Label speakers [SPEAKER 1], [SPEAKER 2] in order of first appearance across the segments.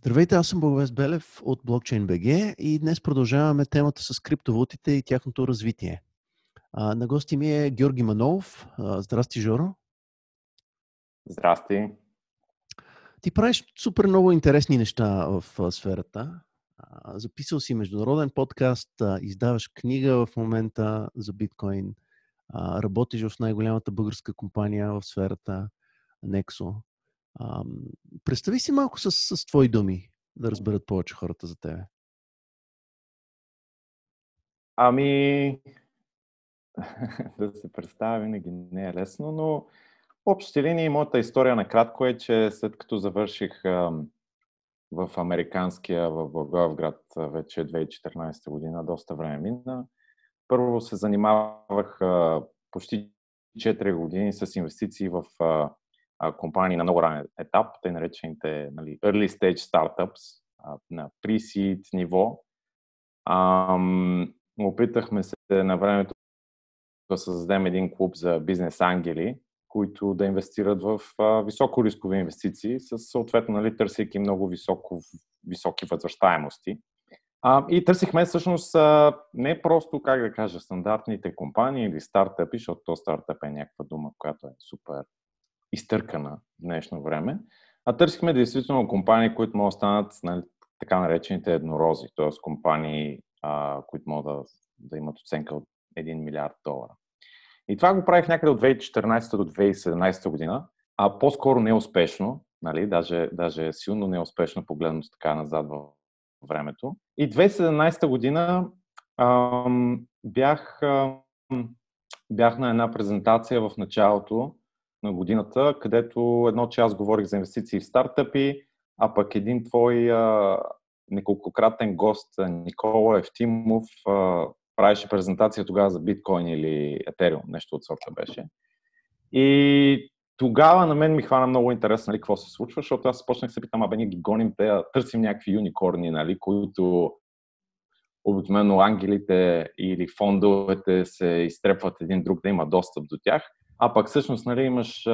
[SPEAKER 1] Здравейте, аз съм Благовест Белев от Blockchain BG и днес продължаваме темата с криптовалутите и тяхното развитие. А, на гости ми е Георги Манолов. А, здрасти, Жоро.
[SPEAKER 2] Здрасти.
[SPEAKER 1] Ти правиш супер много интересни неща в а, сферата. А, записал си международен подкаст, а, издаваш книга в момента за биткоин, а, работиш в най-голямата българска компания в сферата Nexo. А, представи си малко с, с твои думи, да разберат повече хората за тебе.
[SPEAKER 2] Ами, да се представя винаги не е лесно, но общи линии моята история накратко е, че след като завърших в американския, в Благоевград вече 2014 година, доста време мина, първо се занимавах почти 4 години с инвестиции в а, компании на много ранен етап, те наречените нали, early stage startups на pre-seed ниво. Ам, опитахме се на времето да създадем един клуб за бизнес ангели, които да инвестират в а, високо рискови инвестиции, с съответно нали, търсейки много високо, високи възвръщаемости. А, и търсихме всъщност а, не просто, как да кажа, стандартните компании или стартъпи, защото то стартъп е някаква дума, която е супер изтъркана в днешно време, а търсихме действително компании, които могат да станат нали, така наречените еднорози, т.е. компании, а, които могат да, да имат оценка от 1 милиард долара. И това го правих някъде от 2014 до 2017 година, а по-скоро неуспешно, нали, даже, даже силно неуспешно погледнато така назад във времето. И 2017 година ам, бях, ам, бях на една презентация в началото на годината, където едно час говорих за инвестиции в стартъпи, а пък един твой а, неколкократен гост, Никола Евтимов, а, правеше презентация тогава за биткоин или етериум, нещо от сорта беше. И тогава на мен ми хвана много интересно нали, какво се случва, защото аз почнах се питам, абе ние ги гоним, те, търсим някакви юникорни, нали, които обикновено ангелите или фондовете се изтрепват един друг да има достъп до тях. А пък всъщност нали, имаш,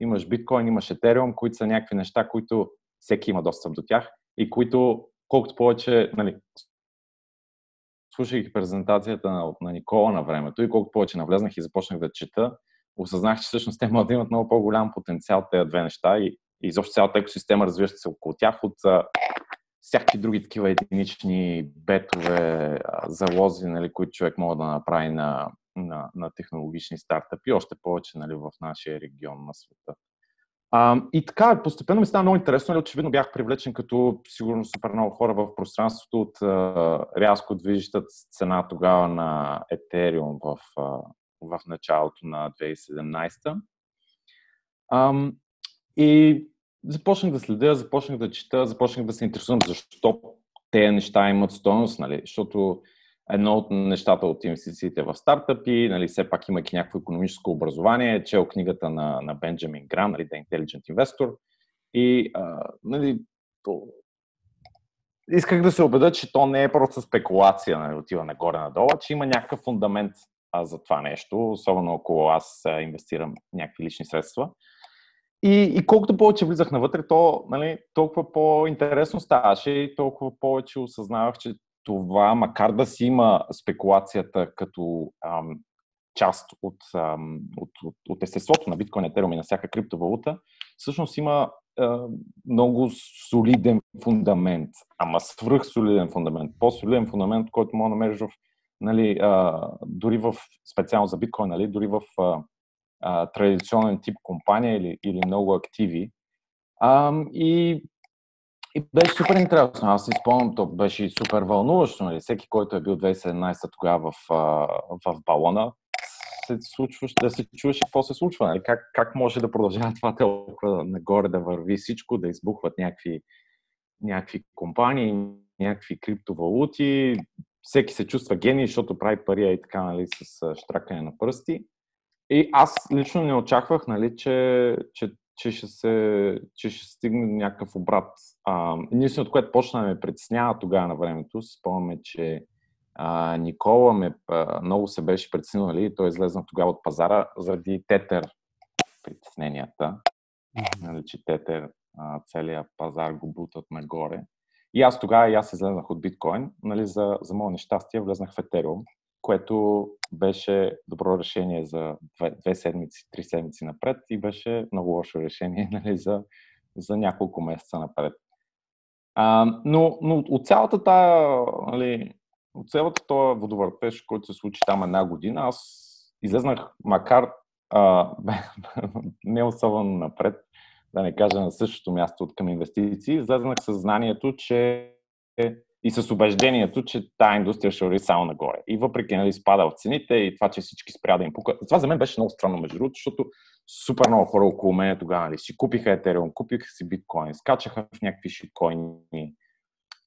[SPEAKER 2] имаш биткоин, имаш етериум, които са някакви неща, които всеки има достъп до тях и които колкото повече, нали, слушах презентацията на, на Никола на времето и колкото повече навлезнах и започнах да чета, осъзнах, че всъщност те могат да имат много по-голям потенциал тези две неща и, и изобщо цялата екосистема развиваща се около тях от всякакви други такива единични бетове, залози, нали, които човек може да направи на, на, на технологични стартъпи, още повече нали, в нашия регион на света. А, и така, постепенно ми стана много интересно, нали, очевидно бях привлечен като сигурно супер много хора в пространството от а, рязко движещата цена тогава на Ethereum в, а, в началото на 2017. А, и започнах да следя, започнах да чета, започнах да се интересувам защо тези неща имат стойност, нали? защото едно от нещата от инвестициите в стартъпи, нали, все пак имайки някакво економическо образование, чел книгата на, на Бенджамин Грам, нали, The Intelligent Investor, и а, нали, то... исках да се убеда, че то не е просто спекулация, нали, отива нагоре-надолу, че има някакъв фундамент а, за това нещо, особено около аз а, инвестирам някакви лични средства. И, и колкото повече влизах навътре, то нали, толкова по-интересно ставаше и толкова повече осъзнавах, че това, макар да си има спекулацията като ам, част от, ам, от, от, от естеството на биткоин, етериум и на всяка криптовалута, всъщност има а, много солиден фундамент, ама свръх солиден фундамент, по-солиден фундамент, който мога да намериш в, нали, а, дори в, специално за биткоин, нали, дори в а, а, традиционен тип компания или, или много активи. А, и и беше супер интересно. Аз си спомням, то беше супер вълнуващо. Нали? Всеки, който е бил 2017 тогава в, в балона, се случваше, да се чуваше какво се случва. Нали? Как, как може да продължава това толкова нагоре да върви всичко, да избухват някакви, някакви компании, някакви криптовалути. Всеки се чувства гений, защото прави пари и така, нали, с штракане на пръсти. И аз лично не очаквах, нали, че, че че ще, се, че ще стигне някакъв обрат. А, единственото, което почна да ме притеснява тогава на времето, си спомняме, че а, Никола ме, а, много се беше притеснил, нали? той излезна тогава от пазара заради тетер притесненията. нали, че Тетер целият пазар го бутат нагоре. И аз тогава и аз излезнах от биткоин, нали, за, за мое нещастие влезнах в Етериум, което беше добро решение за две, две седмици, три седмици напред и беше много лошо решение нали, за, за няколко месеца напред. А, но, но от цялата тая, нали, от цялата този водовъртеж, който се случи там една година, аз излезнах, макар а, не особено напред, да не кажа на същото място от към инвестиции, излезнах със знанието, че и с убеждението, че тази индустрия ще върви само нагоре. И въпреки нали, спада в цените и това, че всички спря да им пука. Това за мен беше много странно, между другото, защото супер много хора около мен тогава нали, си купиха Ethereum, купиха си биткоин, скачаха в някакви шиткоини.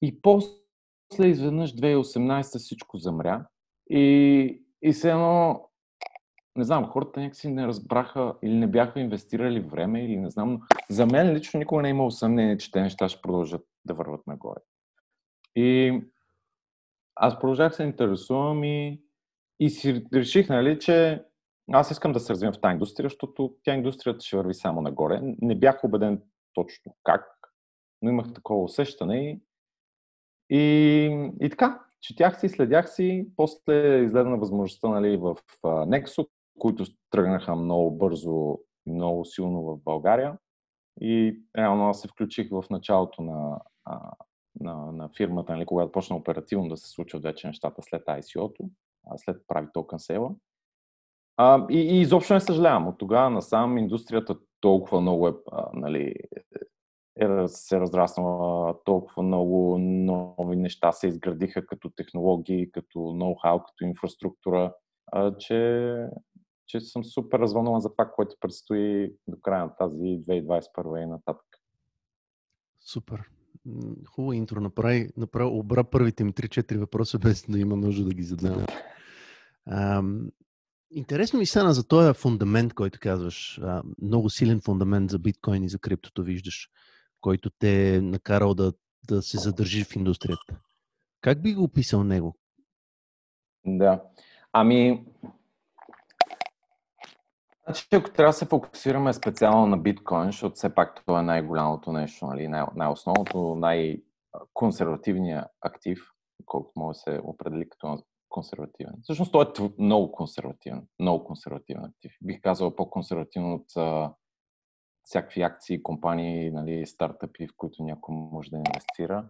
[SPEAKER 2] И после изведнъж 2018 всичко замря. И, и се едно не знам, хората някакси не разбраха или не бяха инвестирали време или не знам. За мен лично никога не е имало съмнение, че те неща ще продължат да върват нагоре. И аз продължах се интересувам и, и си реших, нали, че аз искам да се развивам в тази индустрия, защото тя индустрията ще върви само нагоре. Не бях убеден точно как, но имах такова усещане и, и, и така, четях си, следях си, после изгледна възможността нали, в Nexo, които тръгнаха много бързо и много силно в България. И реално аз се включих в началото на, на, на фирмата, нали, когато почна оперативно да се случват вече нещата след ICO-то, след прави токен сейла. А, и, и изобщо не съжалявам. От тогава насам индустрията толкова много е, а, нали, е, се разраснала, толкова много нови неща се изградиха като технологии, като ноу-хау, като инфраструктура, а, че че съм супер развълнуван за това, което предстои до края на тази 2021 и нататък.
[SPEAKER 1] Супер. Хубаво интро. Направи, направи обра първите ми 3-4 въпроса, без да има нужда да ги задам. интересно ми стана за този фундамент, който казваш. А, много силен фундамент за биткоин и за криптото виждаш, който те е накарал да, да се задържи в индустрията. Как би го описал него?
[SPEAKER 2] Да. Ами, Значи, ако трябва да се фокусираме специално на биткоин, защото все пак това е най-голямото нещо, нали? най- най-основното, най-консервативният актив, колкото може да се определи като консервативен. Всъщност той е много консервативен, много консервативен актив. Бих казал по-консервативен от а, всякакви акции, компании, нали, стартъпи, в които някой може да инвестира.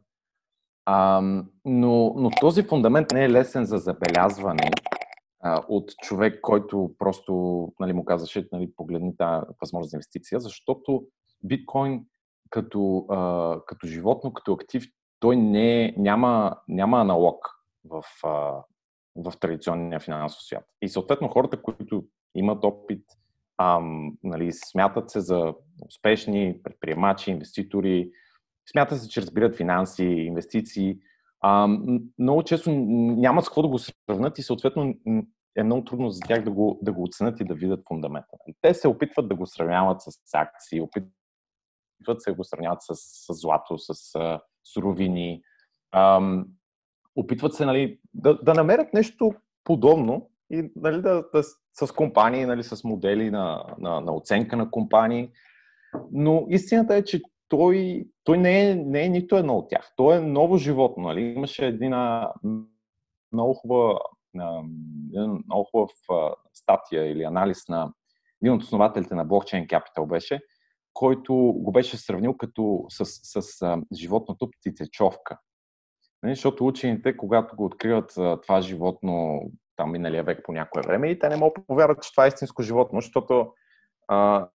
[SPEAKER 2] А, но, но този фундамент не е лесен за забелязване от човек, който просто нали, му казваше, нали, погледни тази възможност за инвестиция, защото биткоин като, а, като животно, като актив, той не, няма, няма аналог в, а, в традиционния финансов свят. И съответно хората, които имат опит, ам, нали, смятат се за успешни предприемачи, инвеститори, смятат се, че разбират финанси, инвестиции, а, много често нямат с какво да го сравнат и съответно е много трудно за тях да го, да го оценят и да видят фундамента. Те се опитват да го сравняват с акции, опитват се да го сравняват с, с злато, с а, суровини, ам, опитват се нали, да, да намерят нещо подобно и нали, да, да, с компании, нали, с модели на, на, на оценка на компании. Но истината е, че той, той не, е, не е нито едно от тях. Той е ново животно. Нали? Имаше една много хубава, много хубав статия или анализ на един от основателите на Blockchain Capital беше, който го беше сравнил като с, с, с животното птицечовка. Нали? Защото учените, когато го откриват това животно там миналия век по някое време, и те не могат да повярват, че това е истинско животно, защото а,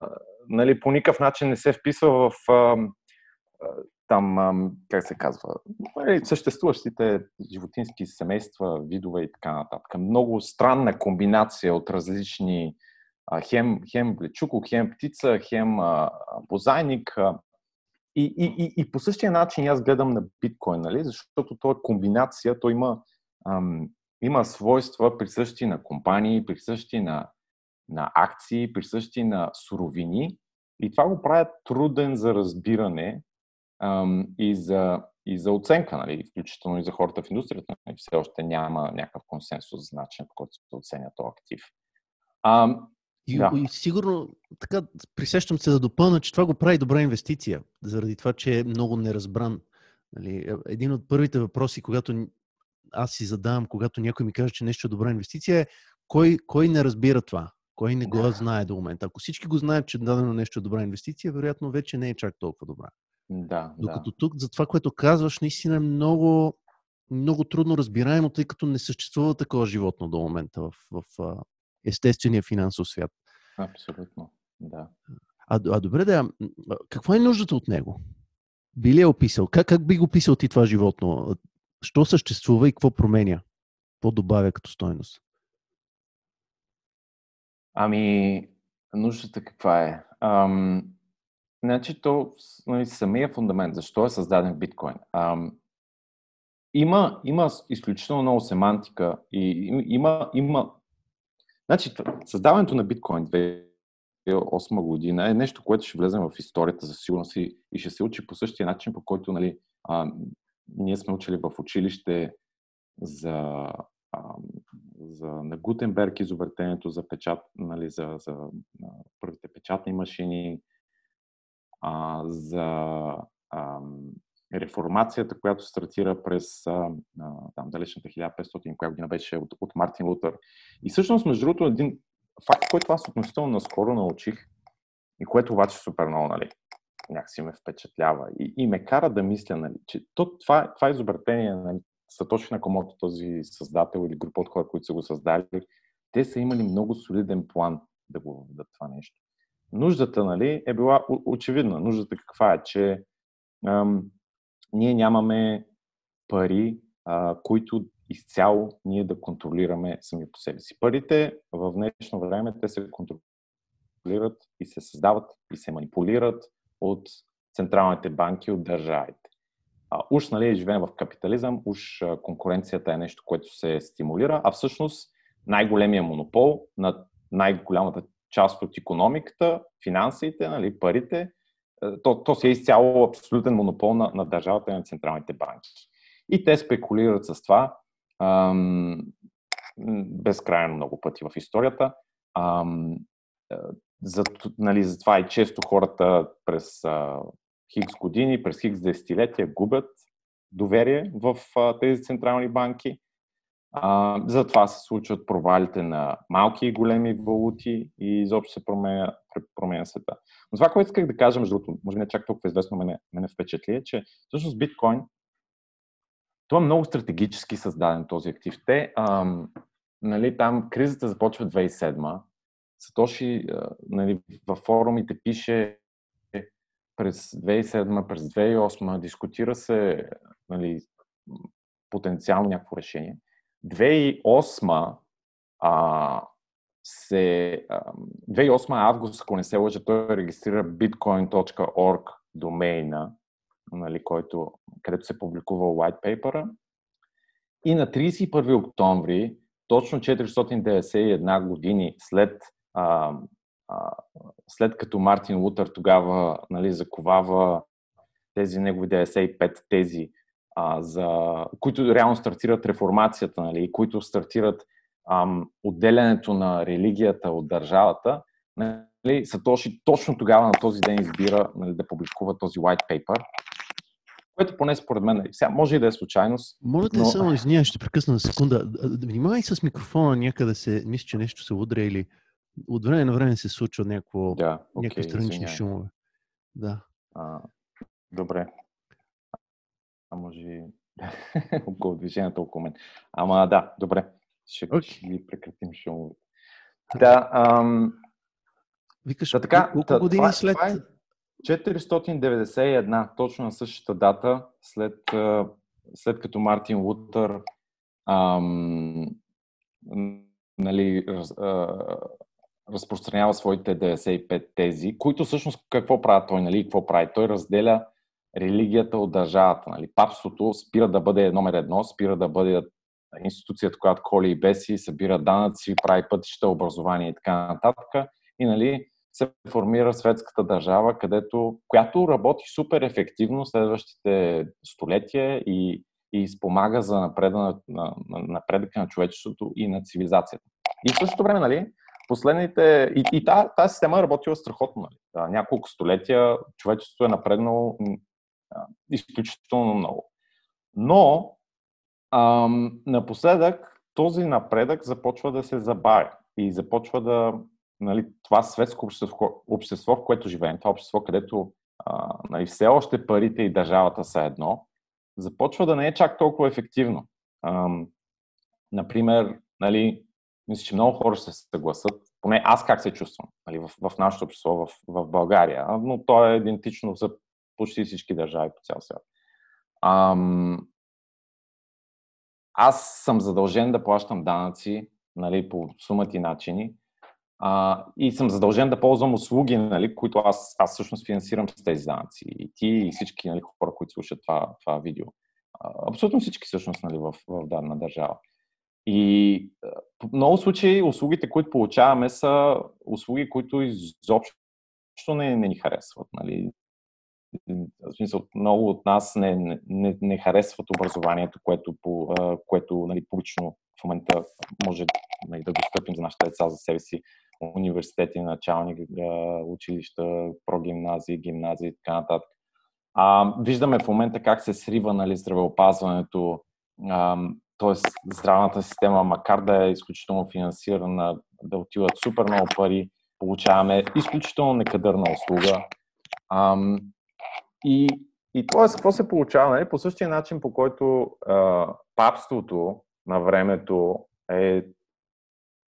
[SPEAKER 2] нали, по никакъв начин не се вписва в а, там, как се казва, нали, съществуващите животински семейства, видове и така нататък. Много странна комбинация от различни хем, хем блечуко, хем птица, хем бозайник. И, и, и, и по същия начин аз гледам на биткоин, нали? защото то е комбинация, то има, ам, има свойства присъщи на компании, присъщи на на акции, присъщи на суровини. И това го правят труден за разбиране ам, и, за, и за оценка, нали, включително и за хората в индустрията. Нали, все още няма някакъв консенсус за начин, по който се оценя този актив. Ам,
[SPEAKER 1] И,
[SPEAKER 2] Да.
[SPEAKER 1] и сигурно, така, присещам се да допълна, че това го прави добра инвестиция, заради това, че е много неразбран. Нали, е- един от първите въпроси, когато аз си задавам, когато някой ми каже, че нещо е добра инвестиция, е кой, кой не разбира това? Кой не го
[SPEAKER 2] Да.
[SPEAKER 1] знае до момента? Ако всички го знаят, че дадено нещо е добра инвестиция, вероятно вече не е чак толкова добра.
[SPEAKER 2] Да,
[SPEAKER 1] Докато тук, за това, което казваш, наистина е много, много трудно разбираемо, тъй като не съществува такова животно до момента в, в а, естествения финансов свят.
[SPEAKER 2] да. Абсолютно. Да.
[SPEAKER 1] А, а добре, да, каква е нуждата от него? Би ли е описал? Как, как би го описал ти това животно? Що съществува и какво променя? Какво добавя като стойност?
[SPEAKER 2] Ами, нуждата каква е? Ам, значи, то, нали, самия фундамент, защо е създаден биткоин? Ам, има, има изключително много семантика и им- има, има... Значи, създаването на биткоин 2008 година е нещо, което ще влезем в историята за сигурност и, и ще се учи по същия начин, по който нали, а, ние сме учили в училище за, а, за на Гутенберг изобретението за печат, нали, за, за първите печатни машини, а, за а, реформацията, която стартира през а, там, далечната 1500, коя година беше от, от Мартин Лутър. И всъщност, между другото, един факт, който аз относително наскоро научих и което обаче супер много, нали, някакси ме впечатлява и, и ме кара да мисля, нали, че то, това, това изобретение, нали, Сатоши Накомото, този създател или група от хора, които са го създали, те са имали много солиден план да го въведат това нещо. Нуждата, нали, е била очевидна. Нуждата каква е, че ам, ние нямаме пари, а, които изцяло ние да контролираме сами по себе си. Парите в днешно време те се контролират и се създават и се манипулират от централните банки, от държавите. А, уж нали, живеем в капитализъм, уж а, конкуренцията е нещо, което се стимулира, а всъщност най-големия монопол на най-голямата част от економиката, финансите, нали, парите, то, то си е изцяло абсолютен монопол на, на държавата и на централните банки. И те спекулират с това ам, безкрайно много пъти в историята. Ам, за, нали, затова и често хората през хикс години, през хикс десетилетия губят доверие в тези централни банки. Затова се случват провалите на малки и големи валути и изобщо се променя, променя света. Но това, което исках да кажа, между другото, може би не чак толкова известно мене, мене впечатли, е, че всъщност биткоин, това е много стратегически създаден този актив. Те, ам, нали, там кризата започва 2007 Сатоши нали, във форумите пише през 2007, през 2008, дискутира се нали, потенциално някакво решение. 2008 а, се, а, 2008 август, ако не се лъжа, той регистрира bitcoin.org домейна, нали, който, където се публикува white paper И на 31 октомври, точно 491 години след, а, а, след като Мартин Лутър тогава нали, заковава тези негови 95 тези, а, за, които реално стартират реформацията, нали, които стартират ам, отделянето на религията от държавата, нали, Сатоши точно тогава на този ден избира нали, да публикува този white paper, което поне според мен, нали, сега може и да е случайност.
[SPEAKER 1] Може да
[SPEAKER 2] но...
[SPEAKER 1] е само, извинявай, ще прекъсна на секунда. Внимавай с микрофона някъде се, мисля, че нещо се удря или от време на време се случва някакво,
[SPEAKER 2] да,
[SPEAKER 1] някакви
[SPEAKER 2] okay,
[SPEAKER 1] странични
[SPEAKER 2] извиняй.
[SPEAKER 1] шумове. Да.
[SPEAKER 2] А, добре. А може около движението около мен. Ама да, добре. Ще,
[SPEAKER 1] Okay.
[SPEAKER 2] ще ги прекратим шумовете. Да, ам,
[SPEAKER 1] Викаш,
[SPEAKER 2] да, така,
[SPEAKER 1] колко години
[SPEAKER 2] това,
[SPEAKER 1] след...
[SPEAKER 2] Това е 491, точно на същата дата, след, след като Мартин Лутър ам, нали, раз, а, разпространява своите 95 тези, които всъщност какво прави той, нали, какво прави? Той разделя религията от държавата. Нали. Папството спира да бъде номер едно, спира да бъде институцията, която коли и беси, събира данъци, прави пътища, образование и така нататък. И нали, се формира светската държава, където, която работи супер ефективно следващите столетия и, и спомага за напреда на, на, на, напредъка на човечеството и на цивилизацията. И в същото време, нали, последните... И, и тази, тази система е работила страхотно. Нали? Няколко столетия човечеството е напреднало изключително много. Но ам, напоследък този напредък започва да се забавя и започва да... Нали, това светско общество, общество, в което живеем, това общество, където а, нали, все още парите и държавата са едно, започва да не е чак толкова ефективно. Ам, например, нали, мисля, че много хора ще се съгласат, поне аз как се чувствам нали, в, в нашето общество в, в България, но то е идентично за почти всички държави по цял свят. Ам, аз съм задължен да плащам данъци нали, по сумати начини а, и съм задължен да ползвам услуги, нали, които аз, аз всъщност финансирам с тези данъци. И ти и всички нали, хора, които слушат това, това видео. А, абсолютно всички всъщност нали, в, в дадена държава. И в много случаи услугите, които получаваме, са услуги, които изобщо не, не ни харесват. Нали. В смисъл, много от нас не, не, не харесват образованието, което, което нали, публично в момента може нали, да достъпим за нашите деца, за себе си, университети, начални училища, прогимназии, гимназии и така нататък. А, виждаме в момента как се срива нали, здравеопазването, т.е. здравната система, макар да е изключително финансирана, да отиват супер много пари, получаваме изключително некадърна услуга. Ам, и, и т.е. какво се получава? Нали? По същия начин, по който а, папството на времето е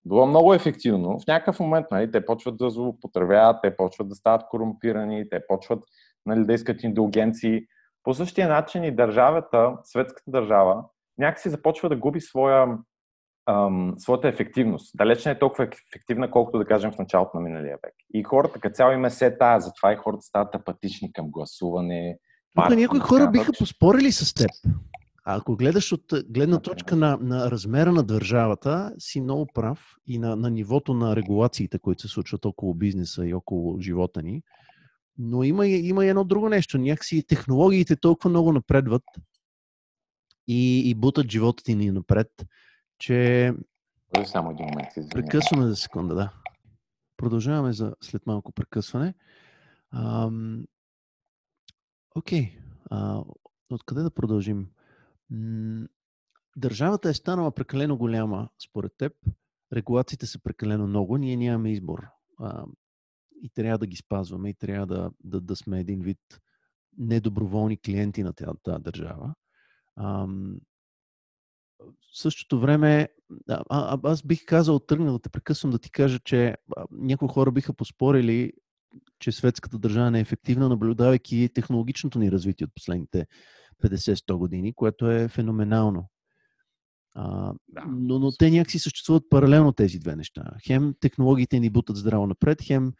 [SPEAKER 2] било много ефективно, в някакъв момент нали, те почват да злоупотребяват, те почват да стават корумпирани, те почват нали, да искат индулгенции. По същия начин и държавата, светската държава, някакси започва да губи своя, ам, своята ефективност. Далеч не е толкова ефективна, колкото да кажем в началото на миналия век. И хората като цяло им е се тая, затова и хората стават апатични към гласуване.
[SPEAKER 1] Тук някои хора биха поспорили с теб. А ако гледаш от гледна точка на, на размера на държавата, си много прав и на, на нивото на регулациите, които се случват около бизнеса и около живота ни. Но има, има и едно друго нещо. Някакси технологиите толкова много напредват, и, и бутат живота ти ни напред, че...
[SPEAKER 2] Само един момент.
[SPEAKER 1] Прекъсваме за секунда, да. Продължаваме за след малко прекъсване. Ам... Окей. А, откъде да продължим? Държавата е станала прекалено голяма, според теб. Регулациите са прекалено много. Ние нямаме избор. А, и трябва да ги спазваме, и трябва да, да, да сме един вид недоброволни клиенти на тази държава. Ам, в същото време, а, а, аз бих казал, тръгнал да те прекъсвам да ти кажа, че някои хора биха поспорили, че светската държава не е ефективна, наблюдавайки технологичното ни развитие от последните 50-100 години, което е феноменално. А, но, но те някакси съществуват паралелно тези две неща. Хем технологиите ни бутат здраво напред, хем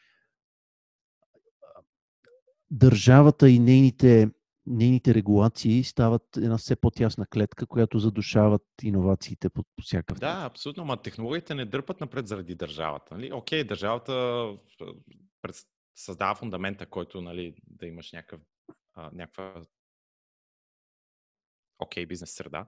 [SPEAKER 1] държавата и нейните нейните регулации стават една все по-тясна клетка, която задушават иновациите по, по всякакъв
[SPEAKER 3] Да, абсолютно, но технологиите не дърпат напред заради държавата. Нали? Окей, държавата създава фундамента, който нали, да имаш някакъв, а, някаква окей бизнес среда.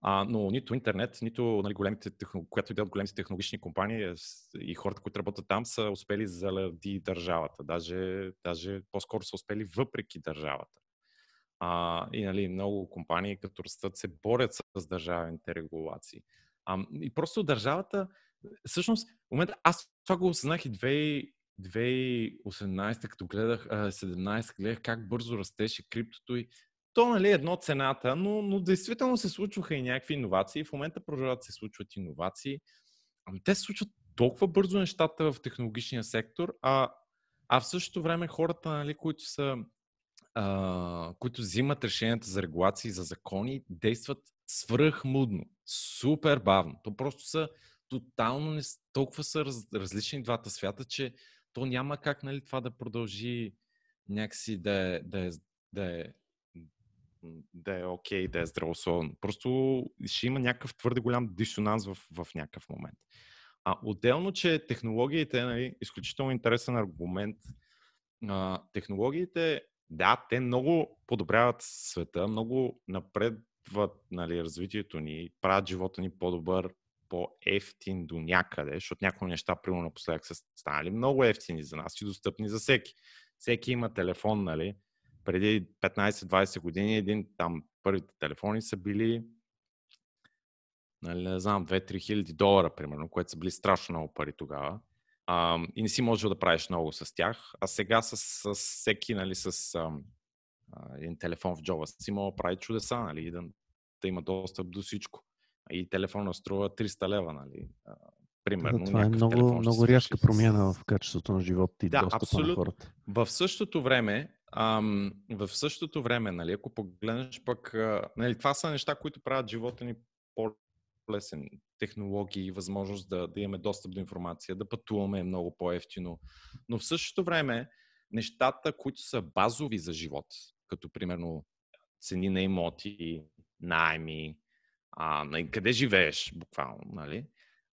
[SPEAKER 3] А, но нито интернет, нито нали, големите, която иде от големите технологични компании е и хората, които работят там, са успели заради държавата. Даже, даже по-скоро са успели въпреки държавата. А, и нали, много компании, като растат, се борят с държавните регулации. А, и просто държавата, всъщност, в момента аз това го осъзнах и 2018, като гледах, 17, гледах как бързо растеше криптото и то нали е едно цената, но, но действително се случваха и някакви иновации. В момента продължават да се случват иновации. Ами те се случват толкова бързо нещата в технологичния сектор, а, а в същото време хората, нали, които са а, които взимат решенията за регулации, за закони, действат свръхмудно, супер бавно. То просто са тотално не, толкова са раз, различни двата свята, че то няма как нали, това да продължи някакси да е, да е, да е да е okay, да е здравословно. Просто ще има някакъв твърде голям дисонанс в, в някакъв момент. А отделно, че технологиите е нали, изключително интересен аргумент. А, технологиите да, те много подобряват света, много напредват нали, развитието ни, правят живота ни по-добър,
[SPEAKER 2] по-ефтин до някъде, защото някои неща, примерно напоследък, са станали много ефтини за нас и достъпни за всеки. Всеки има телефон, нали? Преди 15-20 години един там първите телефони са били нали, не знам, 2-3 хиляди долара, примерно, което са били страшно много пари тогава. А, и не си можел да правиш много с тях. А сега с, с всеки, нали, с а, един телефон в джоба си мога да прави чудеса, нали, да, да има достъп до всичко. И телефона струва 300 лева, нали. Примерно.
[SPEAKER 1] Да, това е много, много рязка промяна в качеството на живота и да, достъпа абсолют... на хората.
[SPEAKER 2] В същото време, ам, в същото време, нали, ако погледнеш пък, нали, това са неща, които правят живота ни по лесен. Технологии, възможност да, да имаме достъп до информация, да пътуваме много по-ефтино. Но в същото време, нещата, които са базови за живот, като примерно цени на имоти, найми, а, на къде живееш буквално, нали?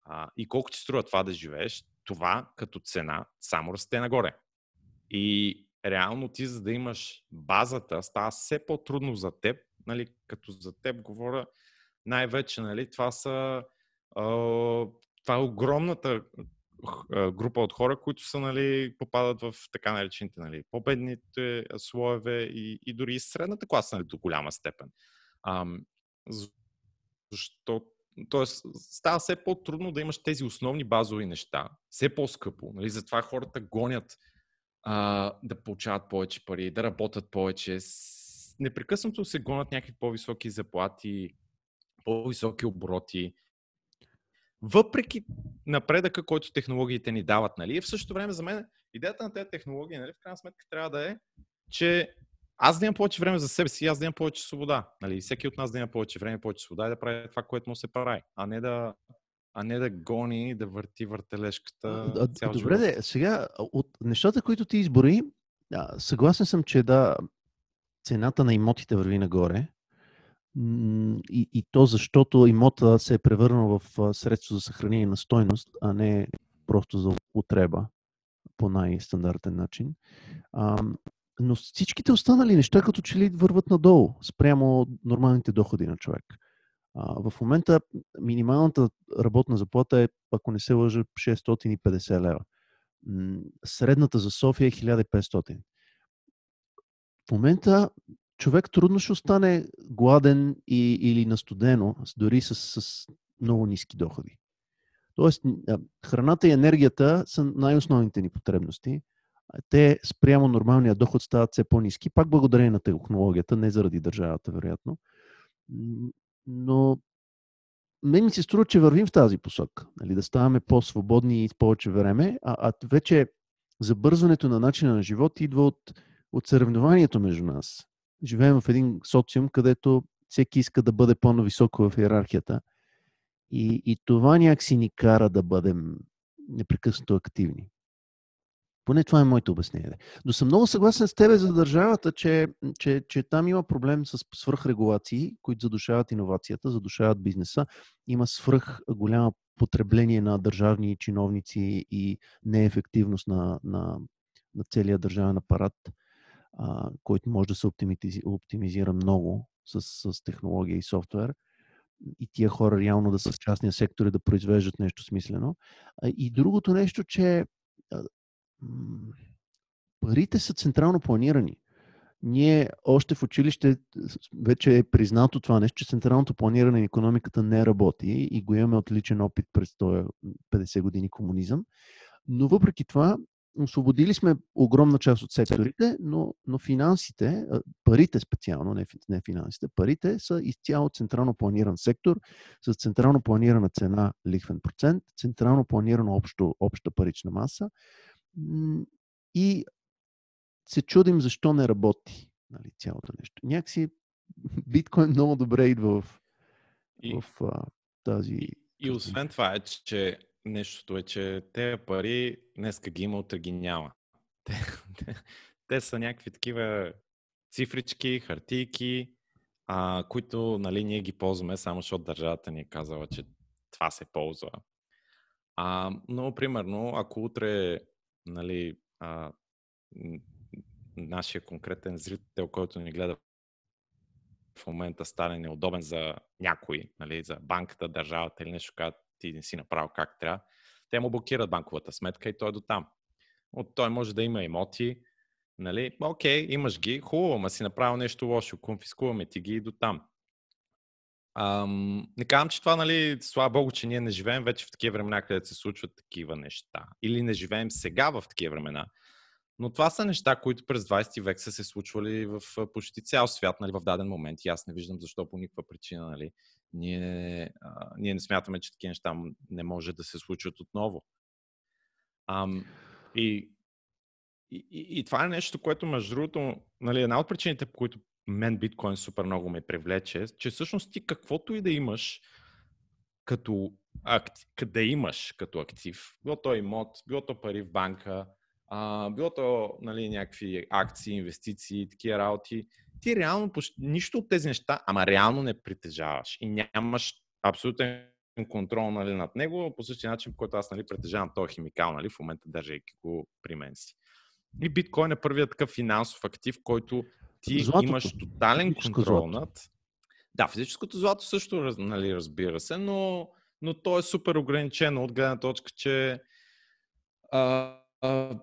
[SPEAKER 2] А, и колко ти струва това да живееш, това като цена само расте нагоре. И реално ти, за да имаш базата, става все по-трудно за теб, нали, като за теб говоря, най-вече, нали, това са това е огромната група от хора, които са, нали, попадат в така наречените нали, по-бедните слоеве и, и дори и средната класа нали, до голяма степен. Защото Тоест, става все по-трудно да имаш тези основни базови неща, все по-скъпо. Нали? Затова хората гонят а, да получават повече пари, да работят повече. Непрекъснато се гонят някакви по-високи заплати, по-високи обороти. Въпреки напредъка, който технологиите ни дават, нали? в същото време за мен идеята на тези технологии, нали, в крайна сметка трябва да е, че аз да имам повече време за себе си, аз да имам повече свобода. Нали? Всеки от нас да има повече време, повече свобода и да прави това, което му се прави, а не да, а не да гони, да върти въртележката
[SPEAKER 1] цял Добре, живот. де, сега от нещата, които ти избори, съгласен съм, че да, цената на имотите върви нагоре. И, и то защото имота се е превърнал в средство за съхранение на стойност, а не просто за употреба по най-стандартен начин. А, но всичките останали неща като че ли върват надолу спрямо нормалните доходи на човек. А, в момента минималната работна заплата е, ако не се лъжа, 650 лева. Средната за София е 1500. В момента човек трудно ще остане гладен и, или настудено, дори с, с много ниски доходи. Тоест, храната и енергията са най-основните ни потребности. Те спрямо нормалния доход стават все по-низки, пак благодарение на технологията, не заради държавата, вероятно. Но мен ми се струва, че вървим в тази посока. Нали, да ставаме по-свободни и повече време, а, а вече забързването на начина на живот идва от, от съревнованието между нас живеем в един социум, където всеки иска да бъде по-нависоко в иерархията. И, и това някакси ни кара да бъдем непрекъснато активни. Поне това е моето обяснение. Но съм много съгласен с тебе за държавата, че, че, че там има проблем с свръхрегулации, които задушават иновацията, задушават бизнеса. Има свръх голямо потребление на държавни чиновници и неефективност на, на, на целия държавен апарат а, който може да се оптимизира, много с, с технология и софтуер. И тия хора реално да са в частния сектор и да произвеждат нещо смислено. И другото нещо, че парите са централно планирани. Ние още в училище вече е признато това нещо, че централното планиране на економиката не работи и го имаме отличен опит през 50 години комунизъм. Но въпреки това, освободили сме огромна част от секторите, но, но финансите, парите специално, не, не финансите, парите са изцяло централно планиран сектор с централно планирана цена лихвен процент, централно планирана общо, обща парична маса и се чудим защо не работи нали, цялото нещо. Някакси биткоин много добре идва в, и, в а, тази...
[SPEAKER 2] И, и освен това е, че нещото е, че тези пари днеска ги има, утре ги няма. Те, те, те са някакви такива цифрички, хартийки, а, които нали, ние ги ползваме само защото държавата ни е казала, че това се ползва. А, но, примерно, ако утре нали, а, нашия конкретен зрител, който ни гледа в момента стане неудобен за някой, нали, за банката, държавата или нещо, казва, ти не си направил как трябва, те му блокират банковата сметка и той е до там. От той може да има имоти, нали, окей, имаш ги, хубаво, ма си направил нещо лошо, конфискуваме ти ги и до там. Ам, не казвам, че това, нали, слава богу, че ние не живеем вече в такива времена, където се случват такива неща. Или не живеем сега в такива времена. Но това са неща, които през 20 век са се случвали в почти цял свят, нали, в даден момент. И аз не виждам защо по никаква причина, нали, ние, а, ние не смятаме, че такива неща не може да се случат отново. Ам, и, и, и, това е нещо, което, между другото, нали, една от причините, по които мен биткоин супер много ме привлече, че всъщност ти каквото и да имаш, като актив, да имаш като актив, било то имот, било то пари в банка, а, било то нали, някакви акции, инвестиции, такива работи, ти реално нищо от тези неща, ама реално не притежаваш и нямаш абсолютен контрол нали, над него, по същия начин, по който аз нали, притежавам този химикал, нали, в момента държайки го при мен си. И биткоин е първият такъв финансов актив, който ти Златото. имаш тотален контрол злато. над. Да, физическото злато също, нали, разбира се, но, но то е супер ограничено от гледна точка, че а, а,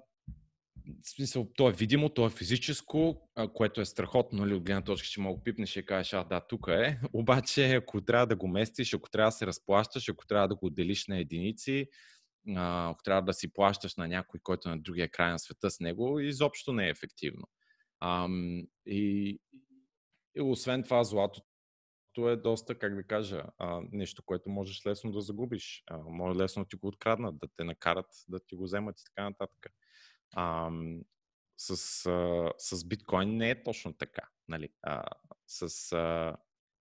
[SPEAKER 2] смисъл, то е видимо, то е физическо, което е страхотно, нали, от гледна точка, че мога пипнеш и кажеш, а да, тук е. Обаче, ако трябва да го местиш, ако трябва да се разплащаш, ако трябва да го делиш на единици, ако трябва да си плащаш на някой, който е на другия край на света с него, изобщо не е ефективно. Ам, и, и освен това, златото е доста, как да кажа, а, нещо, което можеш лесно да загубиш. А, може лесно ти го откраднат, да те накарат да ти го вземат и така нататък. А, с, а, с биткоин не е точно така. Нали? А, с а,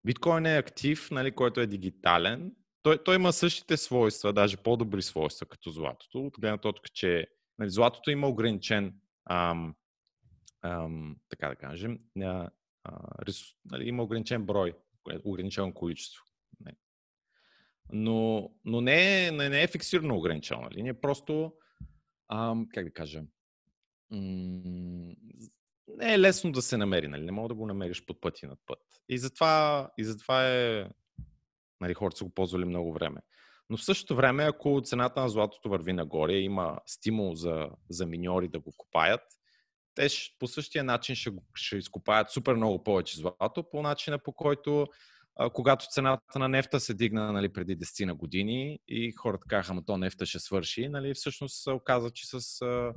[SPEAKER 2] биткоин е актив, нали, който е дигитален. Той, той има същите свойства, даже по-добри свойства като златото, от гледна точка, че нали, златото има ограничен ам, ам, така да кажем, а, а, ресу, нали, има ограничен брой, ограничено количество. Не. Но, но не, е, не, не е фиксирано ограничено. Нали? Просто, ам, как да кажем, не е лесно да се намери, нали? не мога да го намериш под пъти над път. И затова, и затова е, нали, хората са го ползвали много време. Но в същото време, ако цената на златото върви нагоре, има стимул за, за миньори да го копаят, те ще, по същия начин ще, ще изкопаят супер много повече злато, по начина по който а, когато цената на нефта се дигна нали, преди 10 на години и хората казаха, ама то нефта ще свърши, нали, всъщност се оказа, че с а,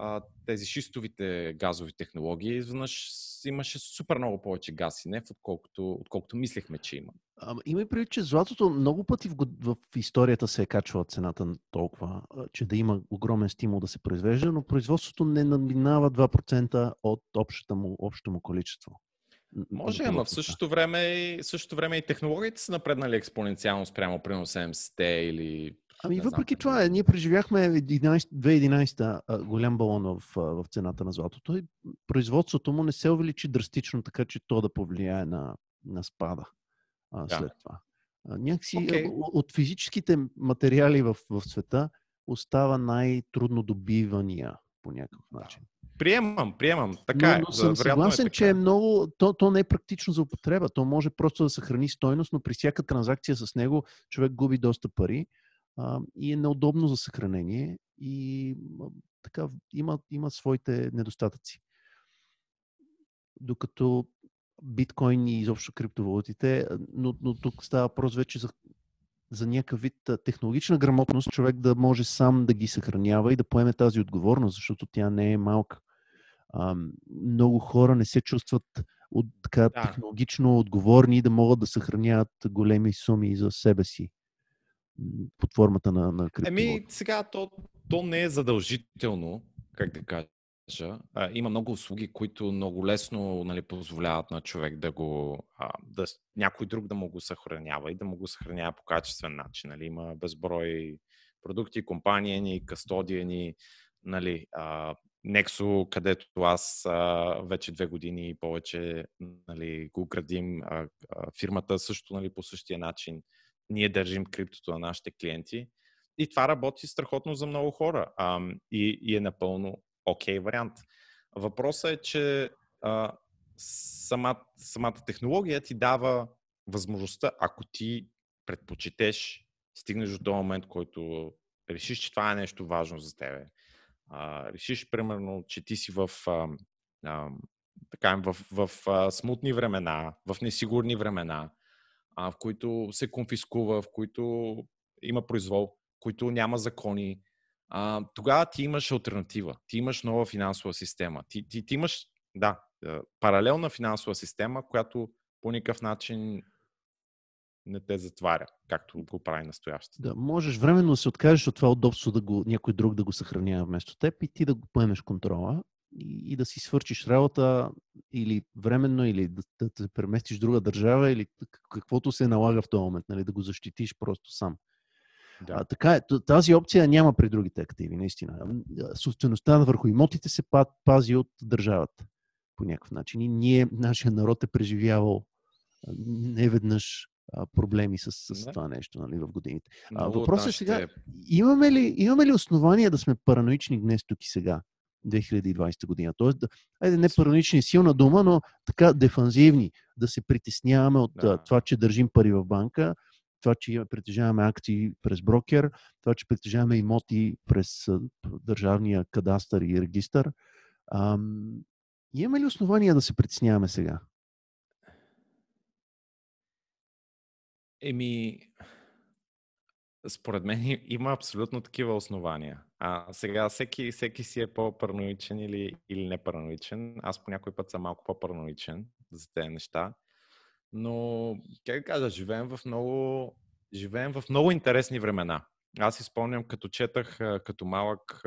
[SPEAKER 2] а, тези шистовите газови технологии изведнъж имаше супер много повече газ и нефт, отколкото, отколкото мислехме, че има.
[SPEAKER 1] Ама има и преди, че златото много пъти в, в историята се е качвала цената толкова, че да има огромен стимул да се произвежда, но производството не надминава 2% от общото му, общото му количество.
[SPEAKER 2] Може, ама в същото време, същото време и технологиите са напреднали експоненциално спрямо при 70-те или...
[SPEAKER 1] Ами въпреки това, ние преживяхме 2011 голям балон в, в цената на златото и производството му не се увеличи драстично, така че то да повлияе на, на спада а, да. след това. А, някакси okay. от физическите материали в, в света остава най-трудно добивания по някакъв начин.
[SPEAKER 2] Приемам, приемам. Така
[SPEAKER 1] но, но
[SPEAKER 2] е.
[SPEAKER 1] съм е съгласен, е че е много. То, то не е практично за употреба. То може просто да съхрани стойност, но при всяка транзакция с него човек губи доста пари а, и е неудобно за съхранение и а, така има, има своите недостатъци. Докато биткоин и изобщо криптовалутите, но, но тук става въпрос вече за, за някакъв вид технологична грамотност, човек да може сам да ги съхранява и да поеме тази отговорност, защото тя не е малка. А, много хора не се чувстват от, така, да. технологично отговорни да могат да съхраняват големи суми за себе си под формата на, на.
[SPEAKER 2] Еми, сега то, то не е задължително, как да кажа. А, има много услуги, които много лесно нали, позволяват на човек да го, а, да, някой друг да му го съхранява и да му го съхранява по качествен начин. Нали. Има безброй продукти, компании, кастодиени, нали, а, Nexo, където аз а, вече две години и повече нали, го градим. А, а, фирмата също нали, по същия начин. Ние държим криптото на нашите клиенти. И това работи страхотно за много хора. А, и, и е напълно окей okay вариант. Въпросът е, че а, самата, самата технология ти дава възможността, ако ти предпочетеш стигнеш до този момент, който решиш, че това е нещо важно за тебе, а, решиш, примерно, че ти си в, а, а, така, в, в, в а, смутни времена, в несигурни времена, а, в които се конфискува, в които има произвол, в които няма закони, а, тогава ти имаш альтернатива. Ти имаш нова финансова система. Ти, ти, ти имаш, да, паралелна финансова система, която по никакъв начин не те затваря, както го прави настоящата.
[SPEAKER 1] Да, можеш временно да се откажеш от това удобство да го, някой друг да го съхранява вместо теб и ти да го поемеш контрола и, и да си свършиш работа или временно, или да, да те преместиш друга държава, или каквото се налага в този момент, нали, да го защитиш просто сам. Да. А, така е, тази опция няма при другите активи, наистина. Собствеността върху имотите се пази от държавата по някакъв начин. И ние, нашия народ е преживявал неведнъж проблеми с, с да. това нещо нали, в годините. А, въпросът е сега, имаме ли, имаме ли основания да сме параноични днес, тук и сега, 2020 година? Тоест, да, айде не параноични е силна дума, но така дефанзивни, да се притесняваме от да. това, че държим пари в банка, това, че притежаваме акции през брокер, това, че притежаваме имоти през държавния кадастър и регистър. Ам, имаме ли основания да се притесняваме сега?
[SPEAKER 2] Еми, според мен има абсолютно такива основания. А сега всеки, всеки си е по-параноичен или, или не параноичен. Аз по някой път съм малко по-параноичен за тези неща. Но, как да кажа, живеем в много, живеем в много интересни времена. Аз си спомням, като четах като малък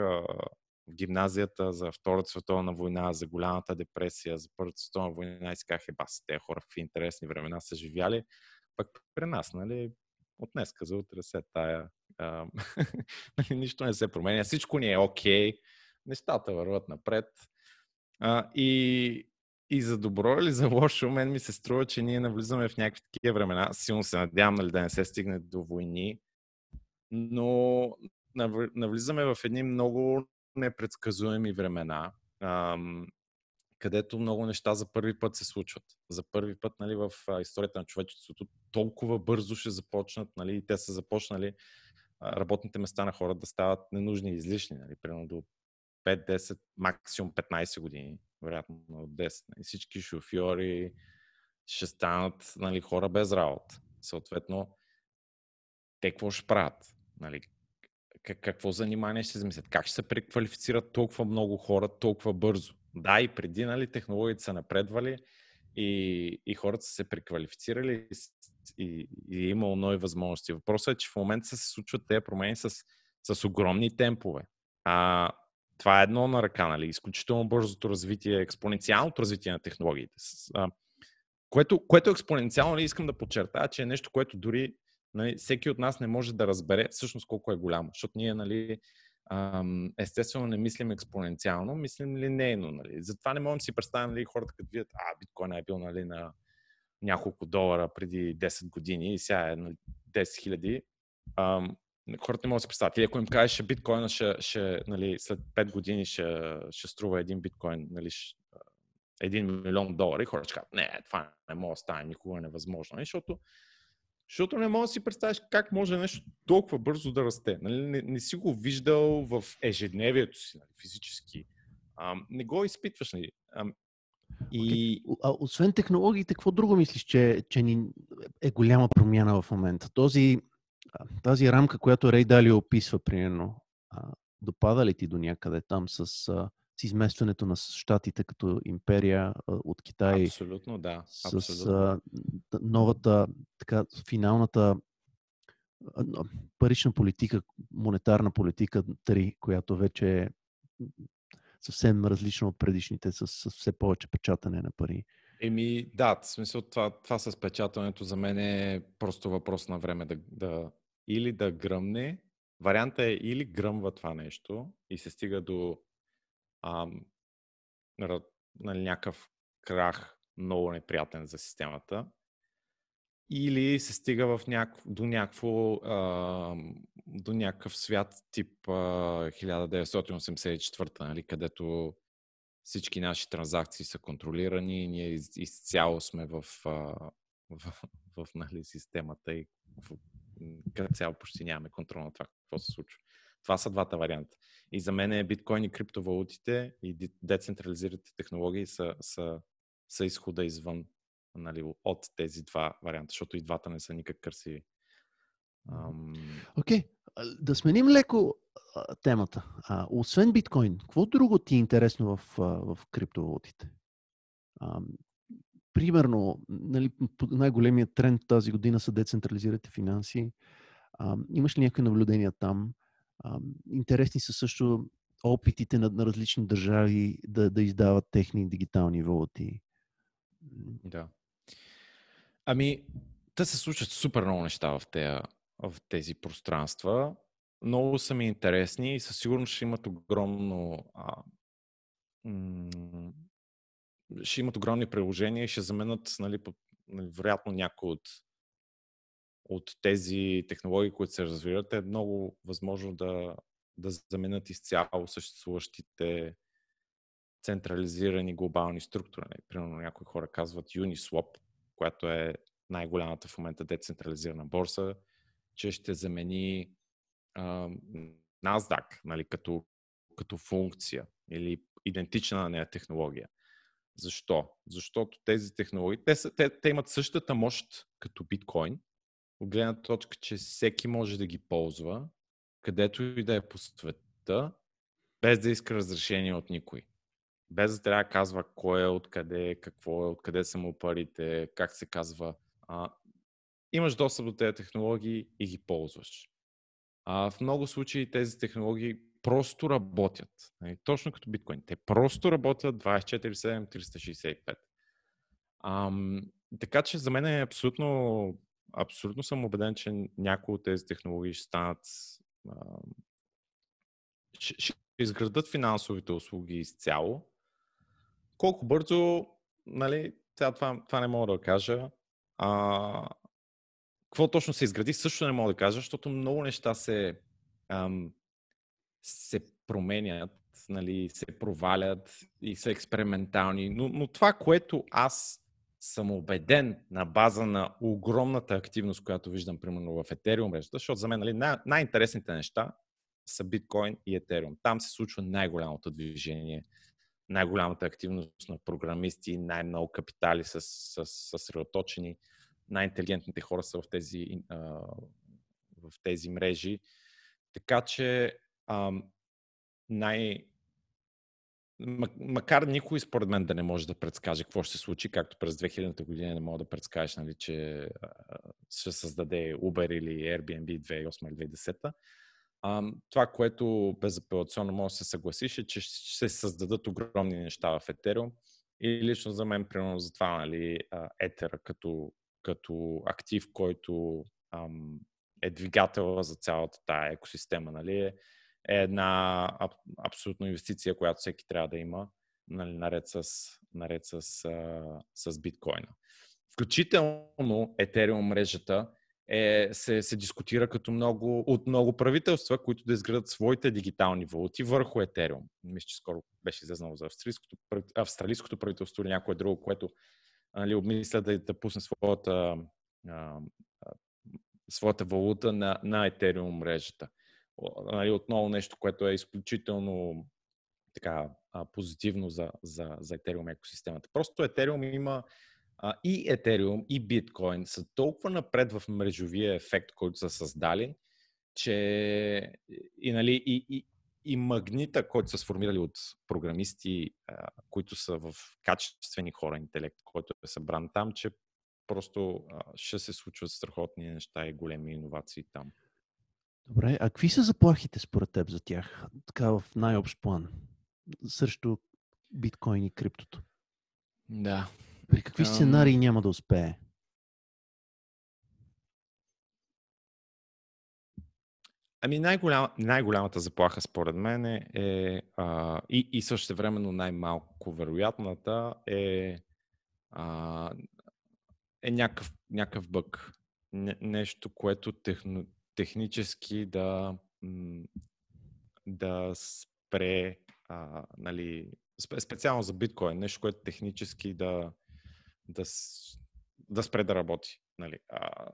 [SPEAKER 2] гимназията за Втората световна война, за голямата депресия, за Първата световна война и си казах, е бас, тези хора в интересни времена са живяли. Пък при нас, нали, от днеска за утре се тая. А, нали, нищо не се променя, всичко ни е окей, okay, нещата върват напред. А, и, и за добро или за лошо, мен ми се струва, че ние навлизаме в някакви такива времена. Силно се надявам нали, да не се стигне до войни, но навлизаме в едни много непредсказуеми времена, ам, където много неща за първи път се случват. За първи път нали, в историята на човечеството толкова бързо ще започнат, нали, те са започнали работните места на хората да стават ненужни и излишни, нали, примерно до 5-10, максимум 15 години вероятно от 10. Нали, всички шофьори ще станат нали, хора без работа. Съответно, те какво ще правят? Нали, какво занимание ще се замислят? Как ще се преквалифицират толкова много хора толкова бързо? Да, и преди нали, технологиите са напредвали и, и хората са се преквалифицирали и, и е имало нови възможности. Въпросът е, че в момента се случват тези промени с, с огромни темпове. А, това е едно на ръка, нали? Изключително бързото развитие, експоненциалното развитие на технологиите. Което, което експоненциално нали, искам да подчертая, че е нещо, което дори нали, всеки от нас не може да разбере всъщност колко е голямо. Защото ние, нали, естествено, не мислим експоненциално, мислим линейно. Нали. Затова не можем си представим нали, хората, като видят, а, биткоин е бил нали, на няколко долара преди 10 години и сега е на 10 хиляди хората не могат да си представят. Или ако им кажеш, че биткоина ще, ще, нали, след 5 години ще, ще струва един биткоин, нали, един милион долара, и хората ще кажат, не, това не може да стане, никога е невъзможно. Защото, защото не можеш да си представиш как може нещо толкова бързо да расте. Нали, не, не си го виждал в ежедневието си, нали, физически. А, не го изпитваш. Нали. А,
[SPEAKER 1] и... А, освен технологиите, какво друго мислиш, че, че ни е голяма промяна в момента? Този тази рамка, която Рей Дали описва, примерно, допада ли ти до някъде там с, с изместването на щатите като империя от Китай?
[SPEAKER 2] Абсолютно, да.
[SPEAKER 1] Абсолютно. С новата, така, финалната парична политика, монетарна политика 3, която вече е съвсем различна от предишните, с, с все повече печатане на пари.
[SPEAKER 2] Еми, да, в смисъл това, това с печатането за мен е просто въпрос на време да, да, или да гръмне. Варианта е или гръмва това нещо и се стига до ам, нали, някакъв крах много неприятен за системата, или се стига в някакво, до, някакво, а, до някакъв свят тип а, 1984, нали, където всички наши транзакции са контролирани и ние из, изцяло сме в, а, в, в нали, системата и в като цяло почти нямаме контрол на това какво се случва. Това са двата варианта. И за мен е биткоин и криптовалутите и децентрализираните технологии са, са, са изхода извън нали, от тези два варианта, защото и двата не са никак красиви.
[SPEAKER 1] Окей, okay. да сменим леко а, темата. А, освен биткоин, какво друго ти е интересно в, а, в криптовалутите? А, примерно, нали, най-големият тренд тази година са децентрализирате финанси. А, имаш ли някакви наблюдения там? Интересни са също опитите на, на различни държави да, да издават техни дигитални валути.
[SPEAKER 2] Да. Ами, те се случват супер много неща в тези, в тези пространства. Много са ми интересни и със сигурност ще имат огромно а, м- ще имат огромни приложения и ще заменят, нали, нали, вероятно, някои от, от тези технологии, които се развиват, е много възможно да, да заменят изцяло съществуващите централизирани глобални структури. Нали. Примерно някои хора казват Uniswap, която е най-голямата в момента децентрализирана борса, че ще замени а, NASDAQ нали, като, като функция или идентична на нея технология. Защо? Защото тези технологии, те, са, те, те имат същата мощ като биткоин, от гледна точка, че всеки може да ги ползва, където и да е по света, без да иска разрешение от никой. Без да трябва да казва кой е, откъде, какво е, откъде са му парите, как се казва. А, имаш достъп до тези технологии и ги ползваш. А, в много случаи тези технологии просто работят. Нали, точно като биткоин. Те просто работят 24-7-365. Ам, така че за мен е абсолютно, абсолютно съм убеден, че някои от тези технологии ще станат ще, ще изградат финансовите услуги изцяло. Колко бързо, нали, това, това не мога да кажа. А, какво точно се изгради, също не мога да кажа, защото много неща се, ам, се променят, нали, се провалят и са експериментални. Но, но това, което аз съм убеден на база на огромната активност, която виждам, примерно в Ethereum мрежата, защото за мен нали, най- най-интересните неща са биткоин и Ethereum. Там се случва най-голямото движение, най-голямата активност на програмисти, най-много капитали са съсредоточени, най-интелигентните хора са в тези, в тези мрежи. Така че ам, най... Макар никой според мен да не може да предскаже какво ще се случи, както през 2000-та година не мога да предскажеш, нали, че ще създаде Uber или Airbnb 2008 или 2010 а, това, което безапелационно може да се съгласиш е, че ще се създадат огромни неща в Ethereum и лично за мен, примерно за това, нали, Ether като, като актив, който ам, е двигател за цялата тая екосистема, нали, е, е една аб, абсолютно инвестиция, която всеки трябва да има, нали, наред с, наред с, а, с биткоина. Включително Ethereum мрежата е, се, се дискутира като много, от много правителства, които да изградат своите дигитални валути върху Ethereum. Мисля, че скоро беше излезнало за австралийското, австралийското правителство или някое друго, което нали, обмисля да, да пусне своята, а, а, своята валута на, на Ethereum мрежата. Нали, отново нещо, което е изключително така, позитивно за, за, за Ethereum екосистемата. Просто Ethereum има а, и Ethereum, и Bitcoin са толкова напред в мрежовия ефект, който са създали, че и, нали, и, и, и магнита, който са сформирали от програмисти, а, които са в качествени хора, интелект, който е събран там, че просто а, ще се случват страхотни неща и големи иновации там.
[SPEAKER 1] Добре, а какви са заплахите според теб за тях, така в най-общ план, срещу биткоин и криптото?
[SPEAKER 2] Да.
[SPEAKER 1] При какви сценарии няма да успее?
[SPEAKER 2] Ами най-голям, най-голямата заплаха според мен е, е а, и, и също времено най-малко вероятната е, а, е някакъв, някакъв бък. Не, нещо, което техно, технически да, да спре, а, нали, специално за биткоин, нещо, което технически да, да, да спре да работи. Нали. А,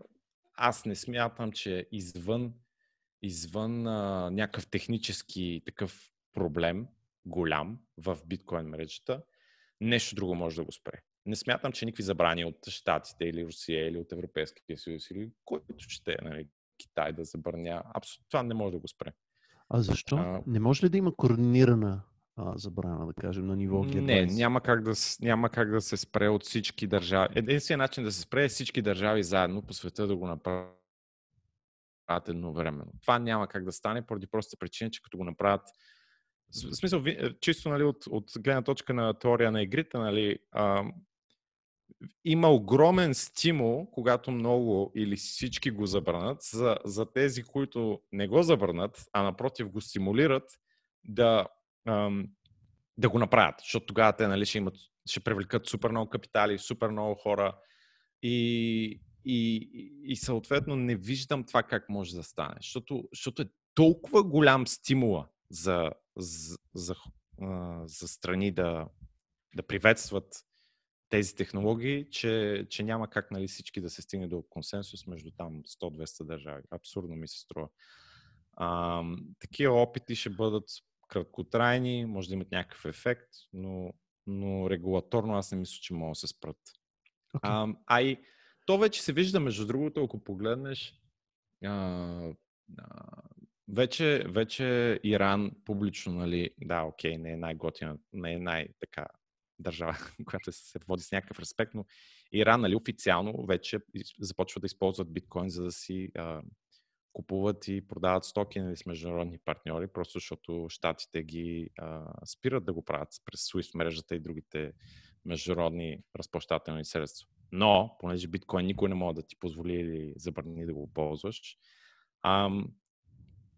[SPEAKER 2] аз не смятам, че извън, извън а, някакъв технически такъв проблем, голям в биткоин мрежата, нещо друго може да го спре. Не смятам, че никакви забрани от Штатите или Русия или от Европейския съюз или който ще нали, Китай да забраня. Абсолютно това не може да го спре.
[SPEAKER 1] А защо? А, не може ли да има координирана а, забрана, да кажем, на ниво G20?
[SPEAKER 2] Не, няма как, да, няма как да се спре от всички държави. Единственият начин да се спре е всички държави заедно по света да го направят едновременно. Това няма как да стане поради простата причина, че като го направят в смисъл, чисто нали, от, от гледна точка на теория на игрите, нали, а, има огромен стимул, когато много или всички го забранат, за, за тези, които не го забранат, а напротив го стимулират да, ам, да го направят. Защото тогава те нали, ще, имат, ще привлекат супер много капитали, супер много хора и, и, и съответно не виждам това как може да стане. Защото, защото е толкова голям стимула за, за, за, за страни да, да приветстват тези технологии, че, че няма как нали, всички да се стигне до консенсус между там 100-200 държави. Абсурдно ми се струва. А, такива опити ще бъдат краткотрайни, може да имат някакъв ефект, но, но регулаторно аз не мисля, че могат да се спрат. Okay. А, а и то вече се вижда, между другото, ако погледнеш, а, а, вече, вече Иран публично, нали, да, окей, не е най-готина, не е най-така държава, която се води с някакъв респект, но Иран нали, официално вече започва да използват биткоин, за да си а, купуват и продават стоки нали, с международни партньори, просто защото щатите ги а, спират да го правят през SWIFT мрежата и другите международни разплащателни средства. Но, понеже биткоин никой не може да ти позволи или забрани да го ползваш, а,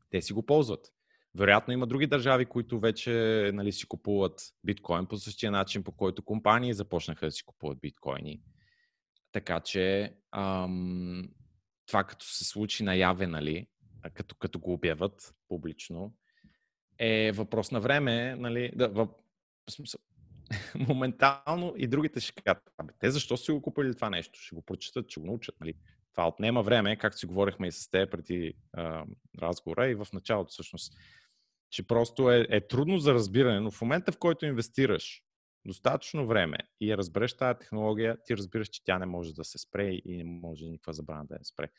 [SPEAKER 2] те си го ползват. Вероятно има други държави, които вече нали, си купуват биткоин по същия начин, по който компании започнаха да си купуват биткоини. Така че ам, това като се случи наяве, нали, като, като го обяват публично, е въпрос на време, нали, да, въп... моментално и другите ще кажат, те защо си го купили това нещо? Ще го прочитат, ще го научат, нали? Това отнема време, както си говорихме и с теб преди а, разговора и в началото всъщност че просто е, е трудно за разбиране, но в момента, в който инвестираш достатъчно време и разбереш тази технология, ти разбираш, че тя не може да се спре и не може никаква забрана да я спре.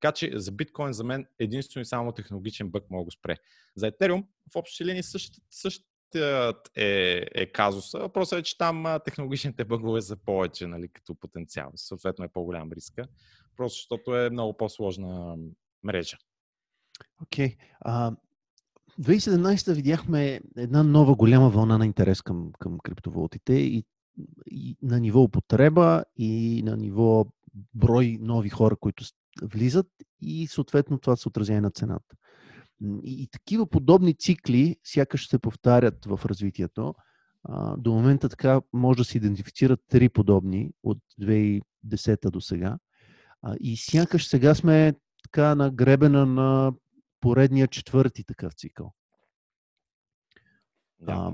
[SPEAKER 2] Така че за биткоин за мен единствено и само технологичен бък мога да спре. За Ethereum в общи линии същият, същият е, е казуса. Въпросът е, че там технологичните бъгове са повече нали, като потенциал. Съответно е по-голям риска. Просто защото е много по-сложна мрежа.
[SPEAKER 1] Окей. Okay. 2017 видяхме една нова голяма вълна на интерес към, към криптовалутите и, и на ниво употреба и на ниво брой нови хора, които влизат и съответно това се отразява на цената. И, и такива подобни цикли сякаш се повтарят в развитието. А, до момента така може да се идентифицират три подобни от 2010 до сега. А, и сякаш сега сме така на гребена на поредния четвърти такъв цикъл.
[SPEAKER 2] Да, а,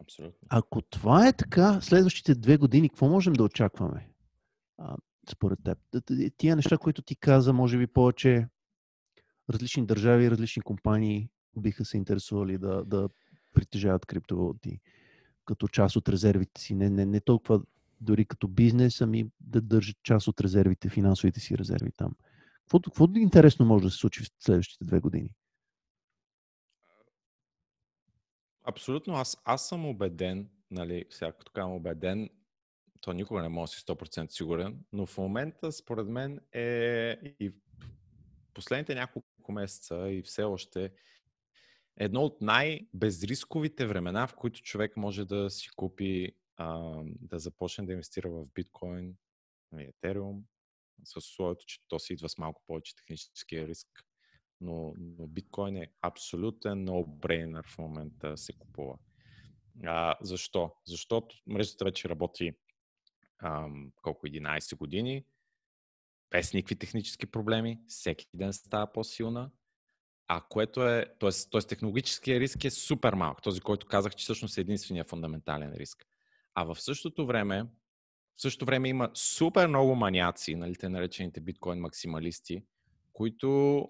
[SPEAKER 2] абсолютно.
[SPEAKER 1] Ако това е така, следващите две години, какво можем да очакваме? А, според теб. Тия неща, които ти каза, може би повече различни държави, различни компании биха се интересували да, да притежават криптовалути като част от резервите си. Не, не, не толкова дори като бизнес, ами да държат част от резервите, финансовите си резерви там. Какво, какво интересно може да се случи в следващите две години?
[SPEAKER 2] Абсолютно. Аз, аз съм убеден, нали, сега като убеден, то никога не може да си 100% сигурен, но в момента, според мен, е и последните няколко месеца и все още едно от най-безрисковите времена, в които човек може да си купи, а, да започне да инвестира в биткоин, етериум, с условието, че то си идва с малко повече техническия риск. Но, но биткоин е абсолютен no-brainer в момента се купува. А, защо? Защото мрежата вече работи ам, колко 11 години, без никакви технически проблеми, всеки ден става по-силна, а което е, т.е. т.е. технологическия риск е супер малък, този, който казах, че всъщност е единствения фундаментален риск. А в същото време в същото време има супер много маняци, нали, те наречените биткоин максималисти, които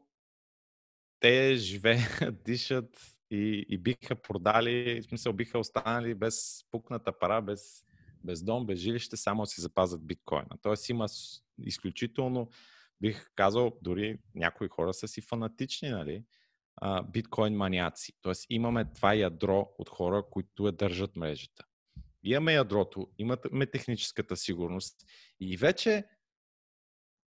[SPEAKER 2] те живеят, дишат и, и биха продали, в смисъл биха останали без пукната пара, без, без дом, без жилище, само си запазят биткоина. Тоест има изключително, бих казал, дори някои хора са си фанатични, нали? биткоин маняци. Тоест имаме това ядро от хора, които я държат мрежата. Имаме ядрото, имаме техническата сигурност и вече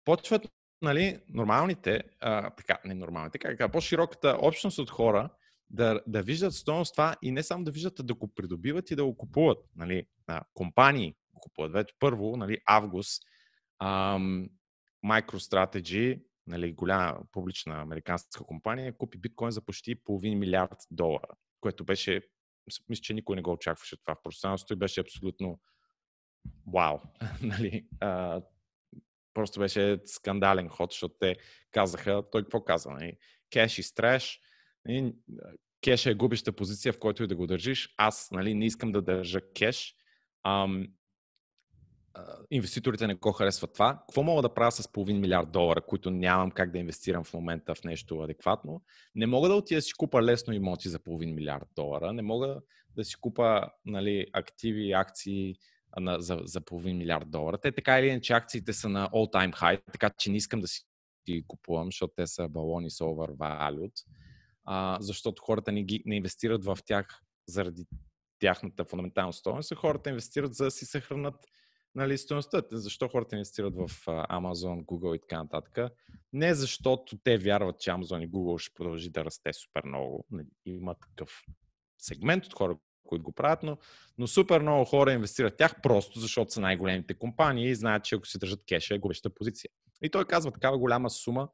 [SPEAKER 2] почват нали, нормалните, а, така, не нормалните, как, по-широката общност от хора да, да виждат стоеност това и не само да виждат, а да го придобиват и да го купуват. Нали, а, компании го купуват. Вече първо, нали, август, ам, MicroStrategy, нали, голяма публична американска компания, купи биткоин за почти половин милиард долара, което беше, мисля, че никой не го очакваше това в пространството и беше абсолютно вау. нали, а, просто беше скандален ход, защото те казаха, той какво каза? Нали? Кеш и стреш, нали? кеш е губеща позиция, в който и да го държиш. Аз нали, не искам да държа кеш. Ам, инвеститорите не го харесват това. Какво мога да правя с половин милиард долара, които нямам как да инвестирам в момента в нещо адекватно? Не мога да отида да си купа лесно имоти за половин милиард долара. Не мога да си купа нали, активи, акции на, за, за половин милиард долара. Те така или иначе акциите са на all-time high, така че не искам да си ги купувам, защото те са балони с overvalued, а, защото хората не, ги, не инвестират в тях заради тяхната фундаментална стоеност, хората инвестират за да си съхранат нали, стоеността. Защо хората инвестират в Amazon, Google и така нататък? Не защото те вярват, че Amazon и Google ще продължи да расте супер много. Нали, има такъв сегмент от хора, които го правят, но, но супер много хора инвестират в тях просто защото са най-големите компании и знаят, че ако си държат кеша е губеща позиция. И той казва, такава голяма сума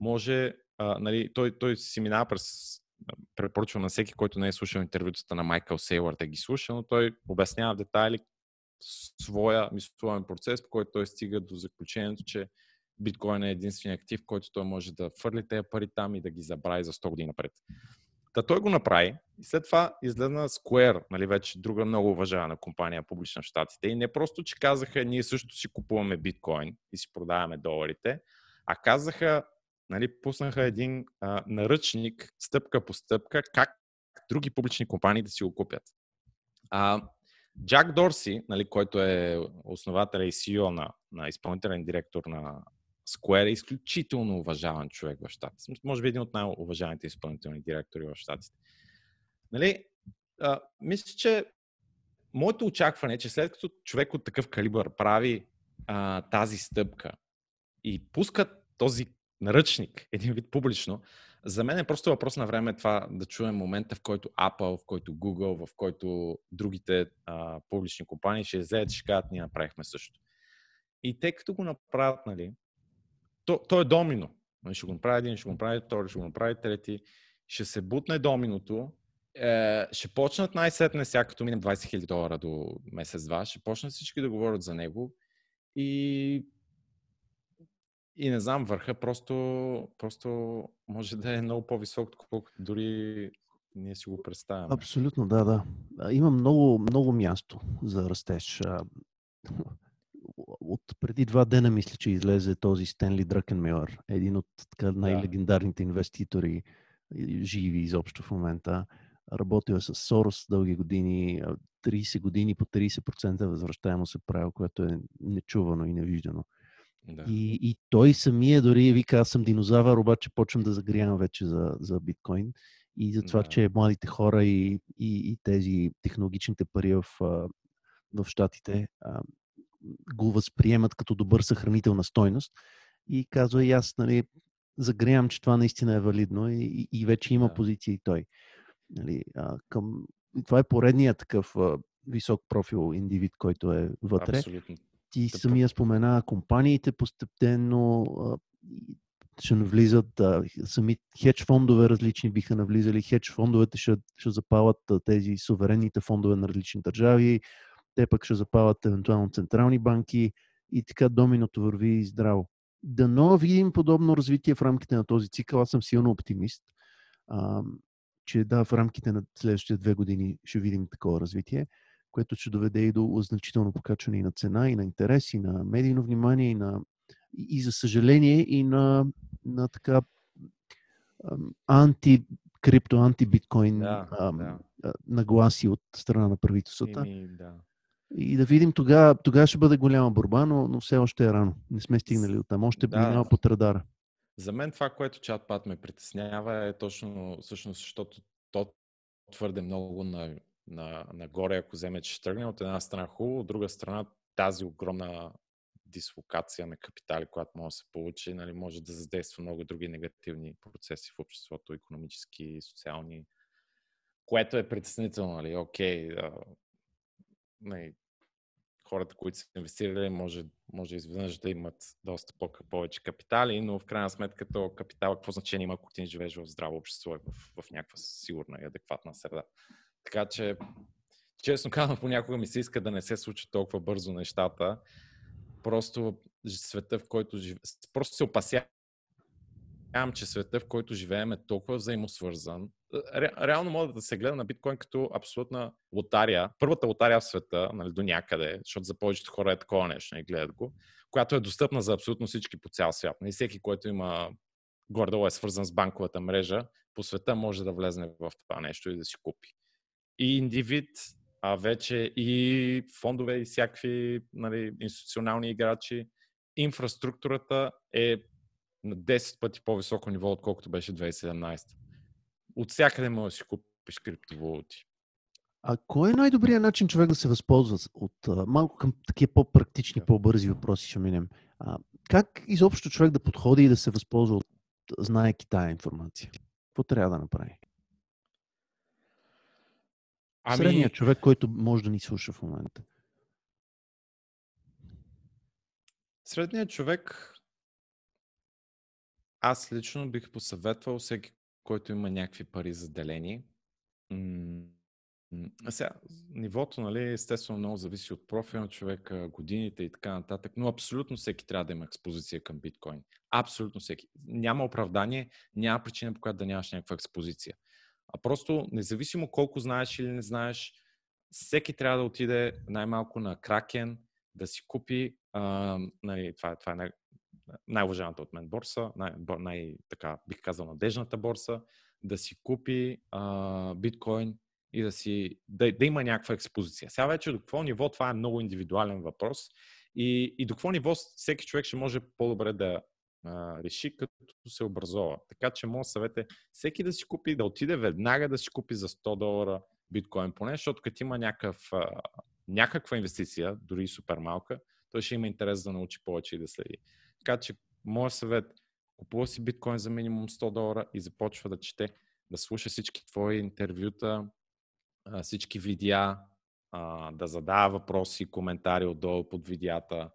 [SPEAKER 2] може, а, нали, той, той си минава през препоръчвам на всеки, който не е слушал интервютата на Майкъл Сейлър да ги слуша, но той обяснява в детайли своя мисловен процес, по който той стига до заключението, че биткоин е единствения актив, който той може да фърли тези пари там и да ги забрави за 100 години напред. Та той го направи и след това излезна Square, нали, вече друга много уважавана компания публична в Штатите. И не просто, че казаха, ние също си купуваме биткоин и си продаваме доларите, а казаха, нали, пуснаха един а, наръчник, стъпка по стъпка, как други публични компании да си го купят. А, Джак Дорси, нали, който е основател и CEO на, на изпълнителен директор на Square, е изключително уважаван човек в Штатите. Може би един от най-уважаваните изпълнителни директори в Штатите. Нали, мисля, че моето очакване е, че след като човек от такъв калибър прави а, тази стъпка и пуска този наръчник, един вид публично, за мен е просто въпрос на време това да чуем момента, в който Apple, в който Google, в който другите а, публични компании ще и ще кажат, ние направихме също. И те като го направят, нали, то, то е домино. Нали, ще го направи един, ще го направи втори, ще го направи трети. Ще се бутне доминото, е, ще почнат най-сетне, сега като минем 20 000 долара до месец-два, ще почнат всички да говорят за него и и не знам, върха просто, просто може да е много по-висок, колкото дори ние си го представяме.
[SPEAKER 1] Абсолютно, да, да. Има много, много място за растеж. От преди два дена мисля, че излезе този Стенли Дръкенмюър, един от така, най-легендарните инвеститори, живи изобщо в момента. Работил е с Сорос дълги години, 30 години по 30% възвръщаемо се правил, което е нечувано и невиждано. Да. И, и той самия дори вика, аз съм динозавър, обаче почвам да загрявам вече за, за биткоин. И за това, да. че младите хора и, и, и тези технологичните пари в, в Штатите го възприемат като добър съхранител на стойност. И казва и аз, нали, загрявам, че това наистина е валидно и, и вече има да. позиция и той. Нали, а, към... Това е поредният такъв а, висок профил индивид, който е вътре.
[SPEAKER 2] Абсолютно.
[SPEAKER 1] Ти да, самия спомена компаниите постепенно ще навлизат, а, сами хедж фондове различни биха навлизали, хедж фондовете ще, ще запалят тези суверенните фондове на различни държави, те пък ще запалят евентуално централни банки и така доминото върви здраво. Дано видим подобно развитие в рамките на този цикъл. Аз съм силно оптимист, а, че да, в рамките на следващите две години ще видим такова развитие. Което ще доведе и до значително покачване и на цена, и на интерес, и на медийно внимание, и, на, и, и за съжаление, и на, на така анти крипто, анти-биткоин
[SPEAKER 2] Да, да.
[SPEAKER 1] нагласи от страна на правителствата.
[SPEAKER 2] Ими, да.
[SPEAKER 1] И да видим тогава, тогава ще бъде голяма борба, но, но все още е рано. Не сме стигнали от там. Още
[SPEAKER 2] Да.
[SPEAKER 1] минава под радара.
[SPEAKER 2] За мен това, което чатпад ме притеснява е точно, всъщност, защото то твърде много на, на, нагоре, ако вземе, че ще тръгне. От една страна хубаво, от друга страна тази огромна дислокация на капитали, която може да се получи, нали, може да задейства много други негативни процеси в обществото, економически, социални, което е притеснително. Нали? Окей, а, нали, хората, които са инвестирали, може, може изведнъж да имат доста по- повече капитали, но в крайна сметка то капитал какво значение има, ако ти живееш в здраво общество и в, в някаква сигурна и адекватна среда. Така че, честно казвам, понякога ми се иска да не се случат толкова бързо нещата. Просто света, в който живеем, просто се опасявам, че света, в който живеем е толкова взаимосвързан. Ре, реално може да се гледа на биткоин като абсолютна лотария. Първата лотария в света, нали, до някъде, защото за повечето хора е такова нещо, не гледат го, която е достъпна за абсолютно всички по цял свят. И всеки, който има гордо е свързан с банковата мрежа, по света може да влезне в това нещо и да си купи. И индивид, а вече и фондове и всякакви нали, институционални играчи. Инфраструктурата е на 10 пъти по-високо ниво, отколкото беше 2017. От всякъде може да си купиш криптовалути.
[SPEAKER 1] А кой е най-добрият начин човек да се възползва от малко към такива по-практични, по-бързи въпроси ще минем? А, как изобщо човек да подходи и да се възползва от, знаеки тая информация? Какво трябва да направи?
[SPEAKER 2] Ами,
[SPEAKER 1] Средният човек, който може да ни слуша в момента.
[SPEAKER 2] Средният човек, аз лично бих посъветвал всеки, който има някакви пари заделени. а Сега, нивото, нали, естествено много зависи от профила на човека, годините и така нататък, но абсолютно всеки трябва да има експозиция към биткоин. Абсолютно всеки. Няма оправдание, няма причина по която да нямаш някаква експозиция. А просто, независимо колко знаеш или не знаеш, всеки трябва да отиде най-малко на Кракен, да си купи, а, нали, това, това е най- най-уважаната от мен борса, най- най- така, бих казал, надежната борса, да си купи а, биткоин и да, си, да, да има някаква експозиция. Сега вече до какво ниво, това е много индивидуален въпрос и, и до какво ниво всеки човек ще може по-добре да реши, като се образова. Така че моят съвет е всеки да си купи, да отиде веднага да си купи за 100 долара биткоин поне, защото като има някакъв, а, някаква инвестиция, дори и супер малка, той ще има интерес да научи повече и да следи. Така че, моят съвет, купува си биткоин за минимум 100 долара и започва да чете, да слуша всички твои интервюта, всички видеа, да задава въпроси, коментари отдолу под видеята.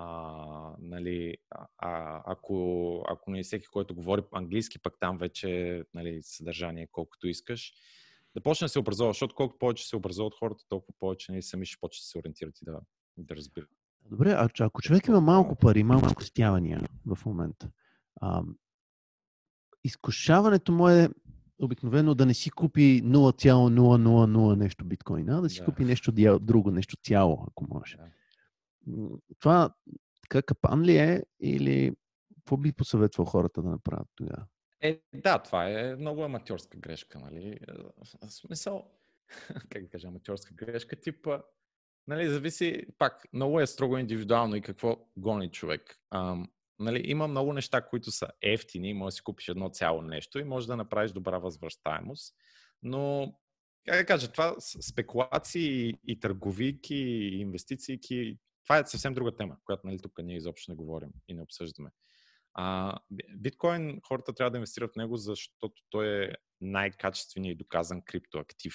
[SPEAKER 2] А, нали, а, ако, ако не е всеки, който говори английски, пък там вече нали, съдържание колкото искаш. Да почне да се образува, защото колкото повече се образуват хората, толкова повече нали, сами ще почне да се ориентират и да, да разбират.
[SPEAKER 1] Добре, а ако човек има малко пари, малко стявания в момента, а, изкушаването му е обикновено да не си купи 0,000 нещо биткоина, а да си
[SPEAKER 2] Да.
[SPEAKER 1] купи нещо друго, нещо цяло, ако може.
[SPEAKER 2] Да.
[SPEAKER 1] Това така капан ли е или какво би посъветвал хората да направят тогава?
[SPEAKER 2] Е, да, това е много аматьорска грешка, нали? Е, В смисъл, как да кажа, аматьорска грешка, типа, нали, зависи, пак, много е строго индивидуално и какво гони човек. Ам, нали, има много неща, които са ефтини, може да си купиш едно цяло нещо и може да направиш добра възвръщаемост, но, как да кажа, това спекулации и, и търговики, и инвестиции, това е съвсем друга тема, която нали, тук ние изобщо не говорим и не обсъждаме. А, би- биткоин хората трябва да инвестират в него, защото той е най-качественият и доказан криптоактив.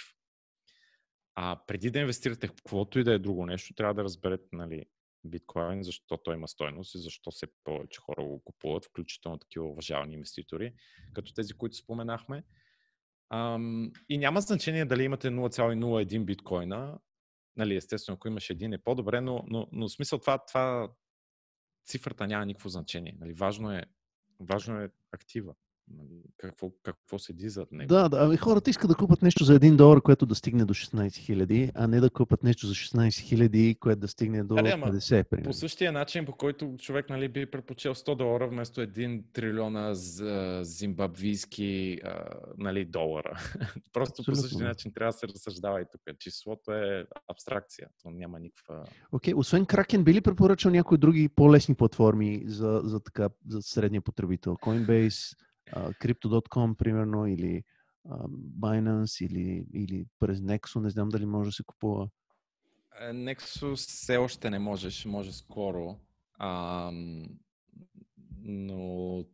[SPEAKER 2] А преди да инвестирате в каквото и да е друго нещо, трябва да разберете нали, биткоин, защо той има стойност и защо все повече хора го купуват, включително такива уважавани инвеститори, като тези, които споменахме. Ам, и няма значение дали имате 0,01 биткоина. Нали, естествено, ако имаш един е по-добре, но, но, но смисъл това, това цифрата няма никакво значение. Нали? Важно, е, важно е актива. Нали, какво, какво седи зад него?
[SPEAKER 1] Да, да. Ами хората искат да купат нещо за 1 долар, което да стигне до 16 хиляди, а не да купат нещо за 16 хиляди, което да стигне до
[SPEAKER 2] Да, да, ама
[SPEAKER 1] 50, примерно.
[SPEAKER 2] По същия начин, по който човек нали, би предпочел 100 долара вместо 1 трилиона за зимбабвийски а, нали, долара. Просто
[SPEAKER 1] Абсолютно,
[SPEAKER 2] по същия начин трябва да се разсъждава и тук. Числото е абстракция. То няма никаква...
[SPEAKER 1] Окей, освен Kraken, би ли препоръчал някои други по-лесни платформи за, за, така, за средния потребител? Coinbase, а, Crypto.com, примерно, или а, Binance, или, или през Nexo, не знам дали може да се купува.
[SPEAKER 2] Е, Nexus все още не можеш, може скоро. Ам, но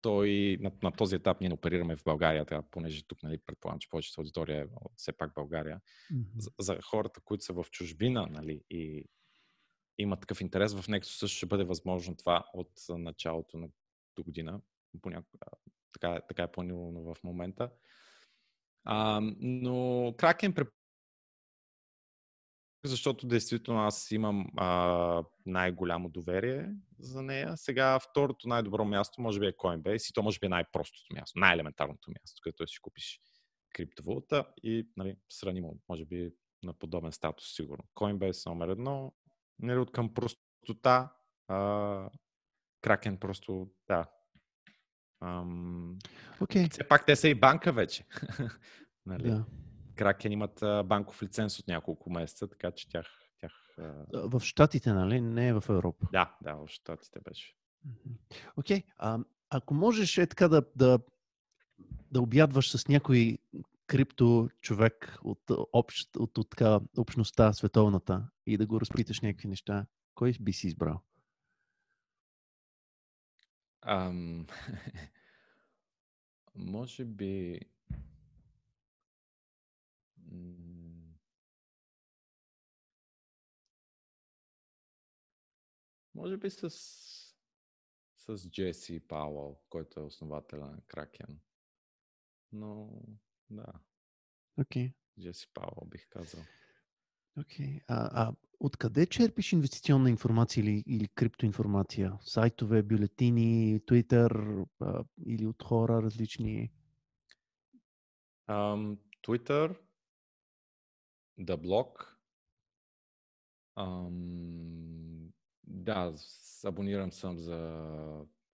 [SPEAKER 2] той на, на този етап ние не оперираме в България, така, понеже тук нали, предполагам, че повечето аудитория е все пак България. За, за хората, които са в чужбина нали, и имат такъв интерес, в Nexus също ще бъде възможно това от а, началото на до година. Понякога, така, така е планирано в момента. А, но Kraken преп- защото действително аз имам а, най-голямо доверие за нея. Сега второто най-добро място може би е Coinbase и то може би е най-простото място, най-елементарното място, където си купиш криптовалута и нали, сравнимо, може би на подобен статус сигурно. Coinbase номер едно, нали, от към простота, а, Kraken просто, да. Ам,
[SPEAKER 1] Окей,
[SPEAKER 2] все пак те са и банка вече. нали?
[SPEAKER 1] да.
[SPEAKER 2] Кракен имат банков лиценз от няколко месеца, така че тях, тях
[SPEAKER 1] В Штатите, нали? Не в Европа.
[SPEAKER 2] да, да, в Штатите беше.
[SPEAKER 1] Окей, а, ако можеш е така да, да, да обядваш с някой крипто човек от, общ, от, от така, общността световната и да го разпиташ някакви неща, кой би си избрал?
[SPEAKER 2] Ам... Може би... Може би с, с Джеси Пауъл, който е основателя на Кракен. Но, да,
[SPEAKER 1] Окей,
[SPEAKER 2] Джеси Пауъл бих казал.
[SPEAKER 1] окей. А, а откъде черпиш инвестиционна информация или, или криптоинформация? Сайтове, бюлетини, Twitter а, или от хора различни?
[SPEAKER 2] Um, Twitter, The Block. Um, да, абонирам съм за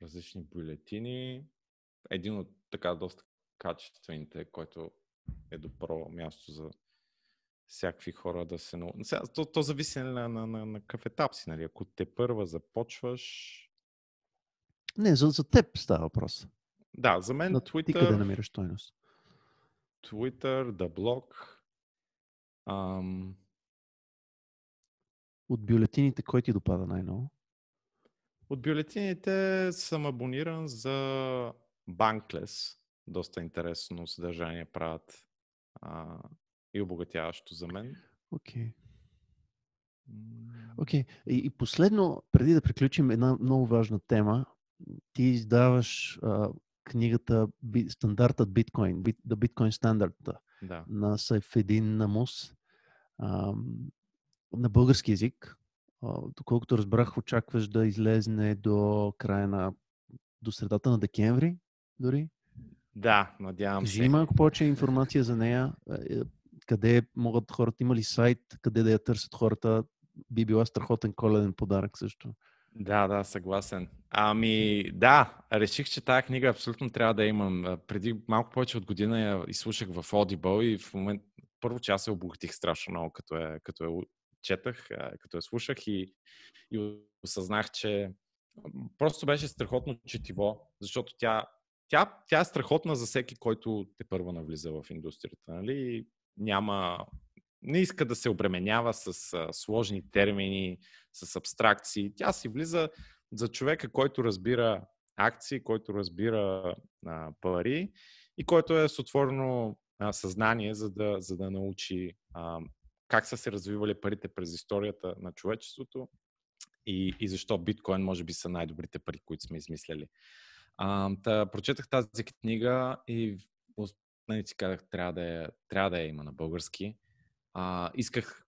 [SPEAKER 2] различни бюлетини. Един от така доста качествените, който е добро място за всякакви хора да се... нау- Сега, то, то зависи нали, на, на, на, на какъв етап си. Нали? Ако те първа започваш...
[SPEAKER 1] Не, за, за теб става въпрос.
[SPEAKER 2] Да, за мен
[SPEAKER 1] На ти къде
[SPEAKER 2] Twitter...
[SPEAKER 1] намираш стойност?
[SPEAKER 2] Twitter, The Block. Ам,
[SPEAKER 1] От бюлетините, кой ти допада най-много?
[SPEAKER 2] От бюлетините съм абониран за Bankless. Доста интересно съдържание правят а, и обогатяващо за мен.
[SPEAKER 1] Окей.
[SPEAKER 2] М,
[SPEAKER 1] Окей. И, и последно, преди да приключим, една много важна тема. Ти издаваш а, книгата Би- Стандартът биткоин, Bit- The Bitcoin Standard
[SPEAKER 2] Да.
[SPEAKER 1] на Сайфедин Намус а, на български язик. А, доколкото разбрах, очакваш да излезне до края на до средата на декември, дори.
[SPEAKER 2] Да, надявам
[SPEAKER 1] Кажи
[SPEAKER 2] се.
[SPEAKER 1] малко повече информация за нея. Къде могат хората, има ли сайт, къде да я търсят хората? Би била страхотен коледен подарък също.
[SPEAKER 2] Да, да, съгласен. Ами, да, реших, че тази книга абсолютно трябва да имам. Преди малко повече от година я изслушах в Audible и в момент, първо, че аз се обогатих страшно много, като я, като я четах, като я слушах и, и осъзнах, че просто беше страхотно четиво, защото тя, тя, тя е страхотна за всеки, който те първа навлиза в индустрията. Нали? Няма, не иска да се обременява с а, сложни термини, с абстракции. Тя си влиза за човека, който разбира акции, който разбира а, пари и който е с отворено а, съзнание, за да, за да научи а, как са се развивали парите през историята на човечеството и, и защо биткоин може би са най-добрите пари, които сме измисляли. А, та, прочетах тази книга и нали, си казах, трябва да, я, трябва да я има на български. А, исках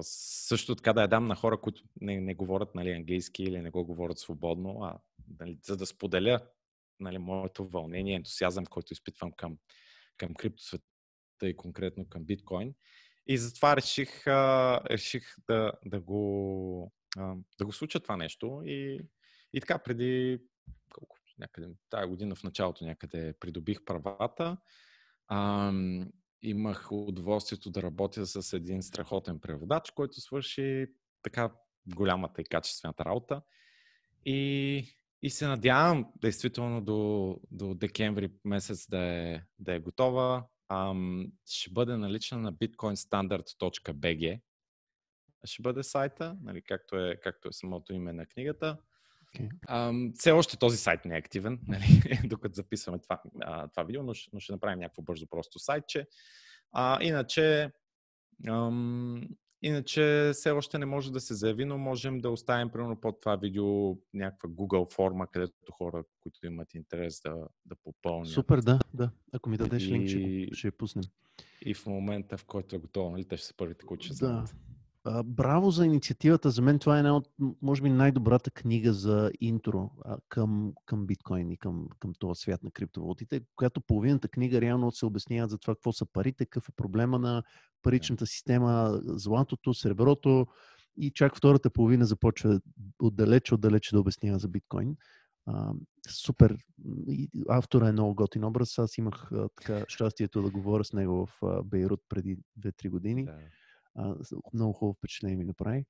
[SPEAKER 2] също така да я дам на хора, които не, не говорят нали, английски или не го говорят свободно, а нали, за да споделя нали, моето вълнение, ентусиазъм, който изпитвам към, към криптосвета и конкретно към биткоин. И затова реших, а, реших да, да, го, а, да го случа това нещо. И, и така, преди колко, някъде, тази година в началото някъде придобих правата. А, имах удоволствието да работя с един страхотен преводач, който свърши така голямата и качествената работа. И, и се надявам действително до, до декември месец да е, да е готова. Ам, ще бъде налична на bitcoinstandard.bg. Ще бъде сайта, нали, както, е, както е самото име на книгата. Okay. Все още този сайт не е активен, нали, докато записваме това, а, това видео, но ще, но ще направим някакво бързо просто сайтче. А, иначе, ам, иначе все още не може да се заяви, но можем да оставим примерно под това видео някаква Google форма, където хора, които имат интерес да, да попълнят.
[SPEAKER 1] Супер, да, да. Ако ми дадеш и... линк, ще, ще я пуснем.
[SPEAKER 2] И в момента, в който е готово, нали, те ще са първите, които ще знаят.
[SPEAKER 1] А, браво за инициативата. За мен това е една от, може би, най-добрата книга за интро а, към, към биткоин и към, към този свят на криптовалутите, която половината книга реално се обяснява за това какво са парите, какъв е проблема на паричната система, златото, среброто и чак втората половина започва отдалече, отдалече да обяснява за биткоин. А, супер. Автора е много готин образ. Аз имах а, така щастието да говоря с него в а, Бейрут преди 2-3 години. Да а, много хубаво впечатление ми направи.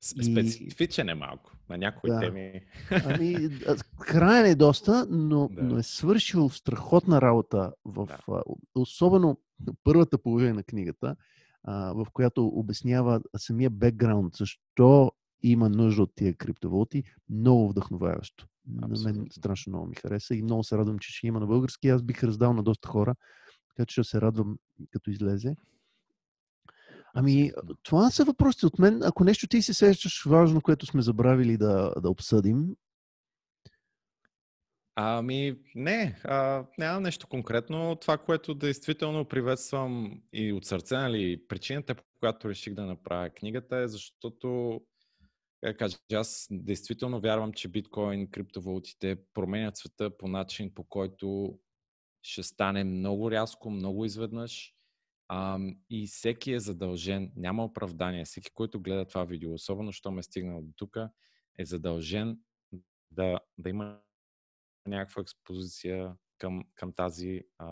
[SPEAKER 2] Специфичен е малко на някои да. теми.
[SPEAKER 1] Ами, краен е доста, но, да. но е свършил страхотна работа в да. особено първата половина на книгата, а, в която обяснява самия бекграунд, защо има нужда от тия криптовалути, много вдъхновяващо. На мен страшно много ми хареса и много се радвам, че ще има на български. Аз бих раздал на доста хора, така че ще се радвам като излезе. Ами, това са въпросите от мен. Ако нещо ти се сещаш важно, което сме забравили да, да обсъдим.
[SPEAKER 2] Ами, не, а, няма нещо конкретно. Това, което действително приветствам и от сърце, нали, причината, по която реших да направя книгата е, защото, как кажа, аз действително вярвам, че биткоин, криптовалутите променят света по начин, по който ще стане много рязко, много изведнъж и всеки е задължен, няма оправдание, всеки, който гледа това видео, особено, що ме е стигнал до тук, е задължен да, да има някаква експозиция към, към тази, а,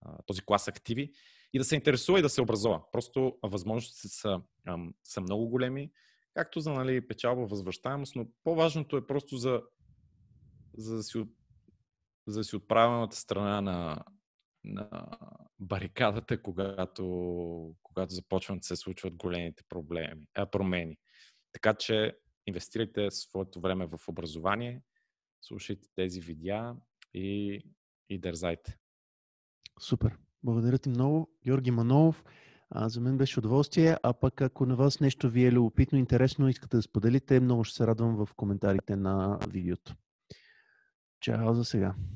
[SPEAKER 2] а, този клас активи и да се интересува и да се образува. Просто възможностите са, а, са много големи, както за нали, печалба, възвръщаемост, но по-важното е просто за, за да си, за да си от правилната страна на, на барикадата, когато, когато започват да се случват големите проблеми, а, промени. Така че инвестирайте своето време в образование, слушайте тези видеа и, и дързайте.
[SPEAKER 1] Супер. Благодаря ти много, Георги Манолов. А, за мен беше удоволствие, а пък ако на вас нещо ви е любопитно, интересно, искате да споделите, много ще се радвам в коментарите на видеото. Чао за сега.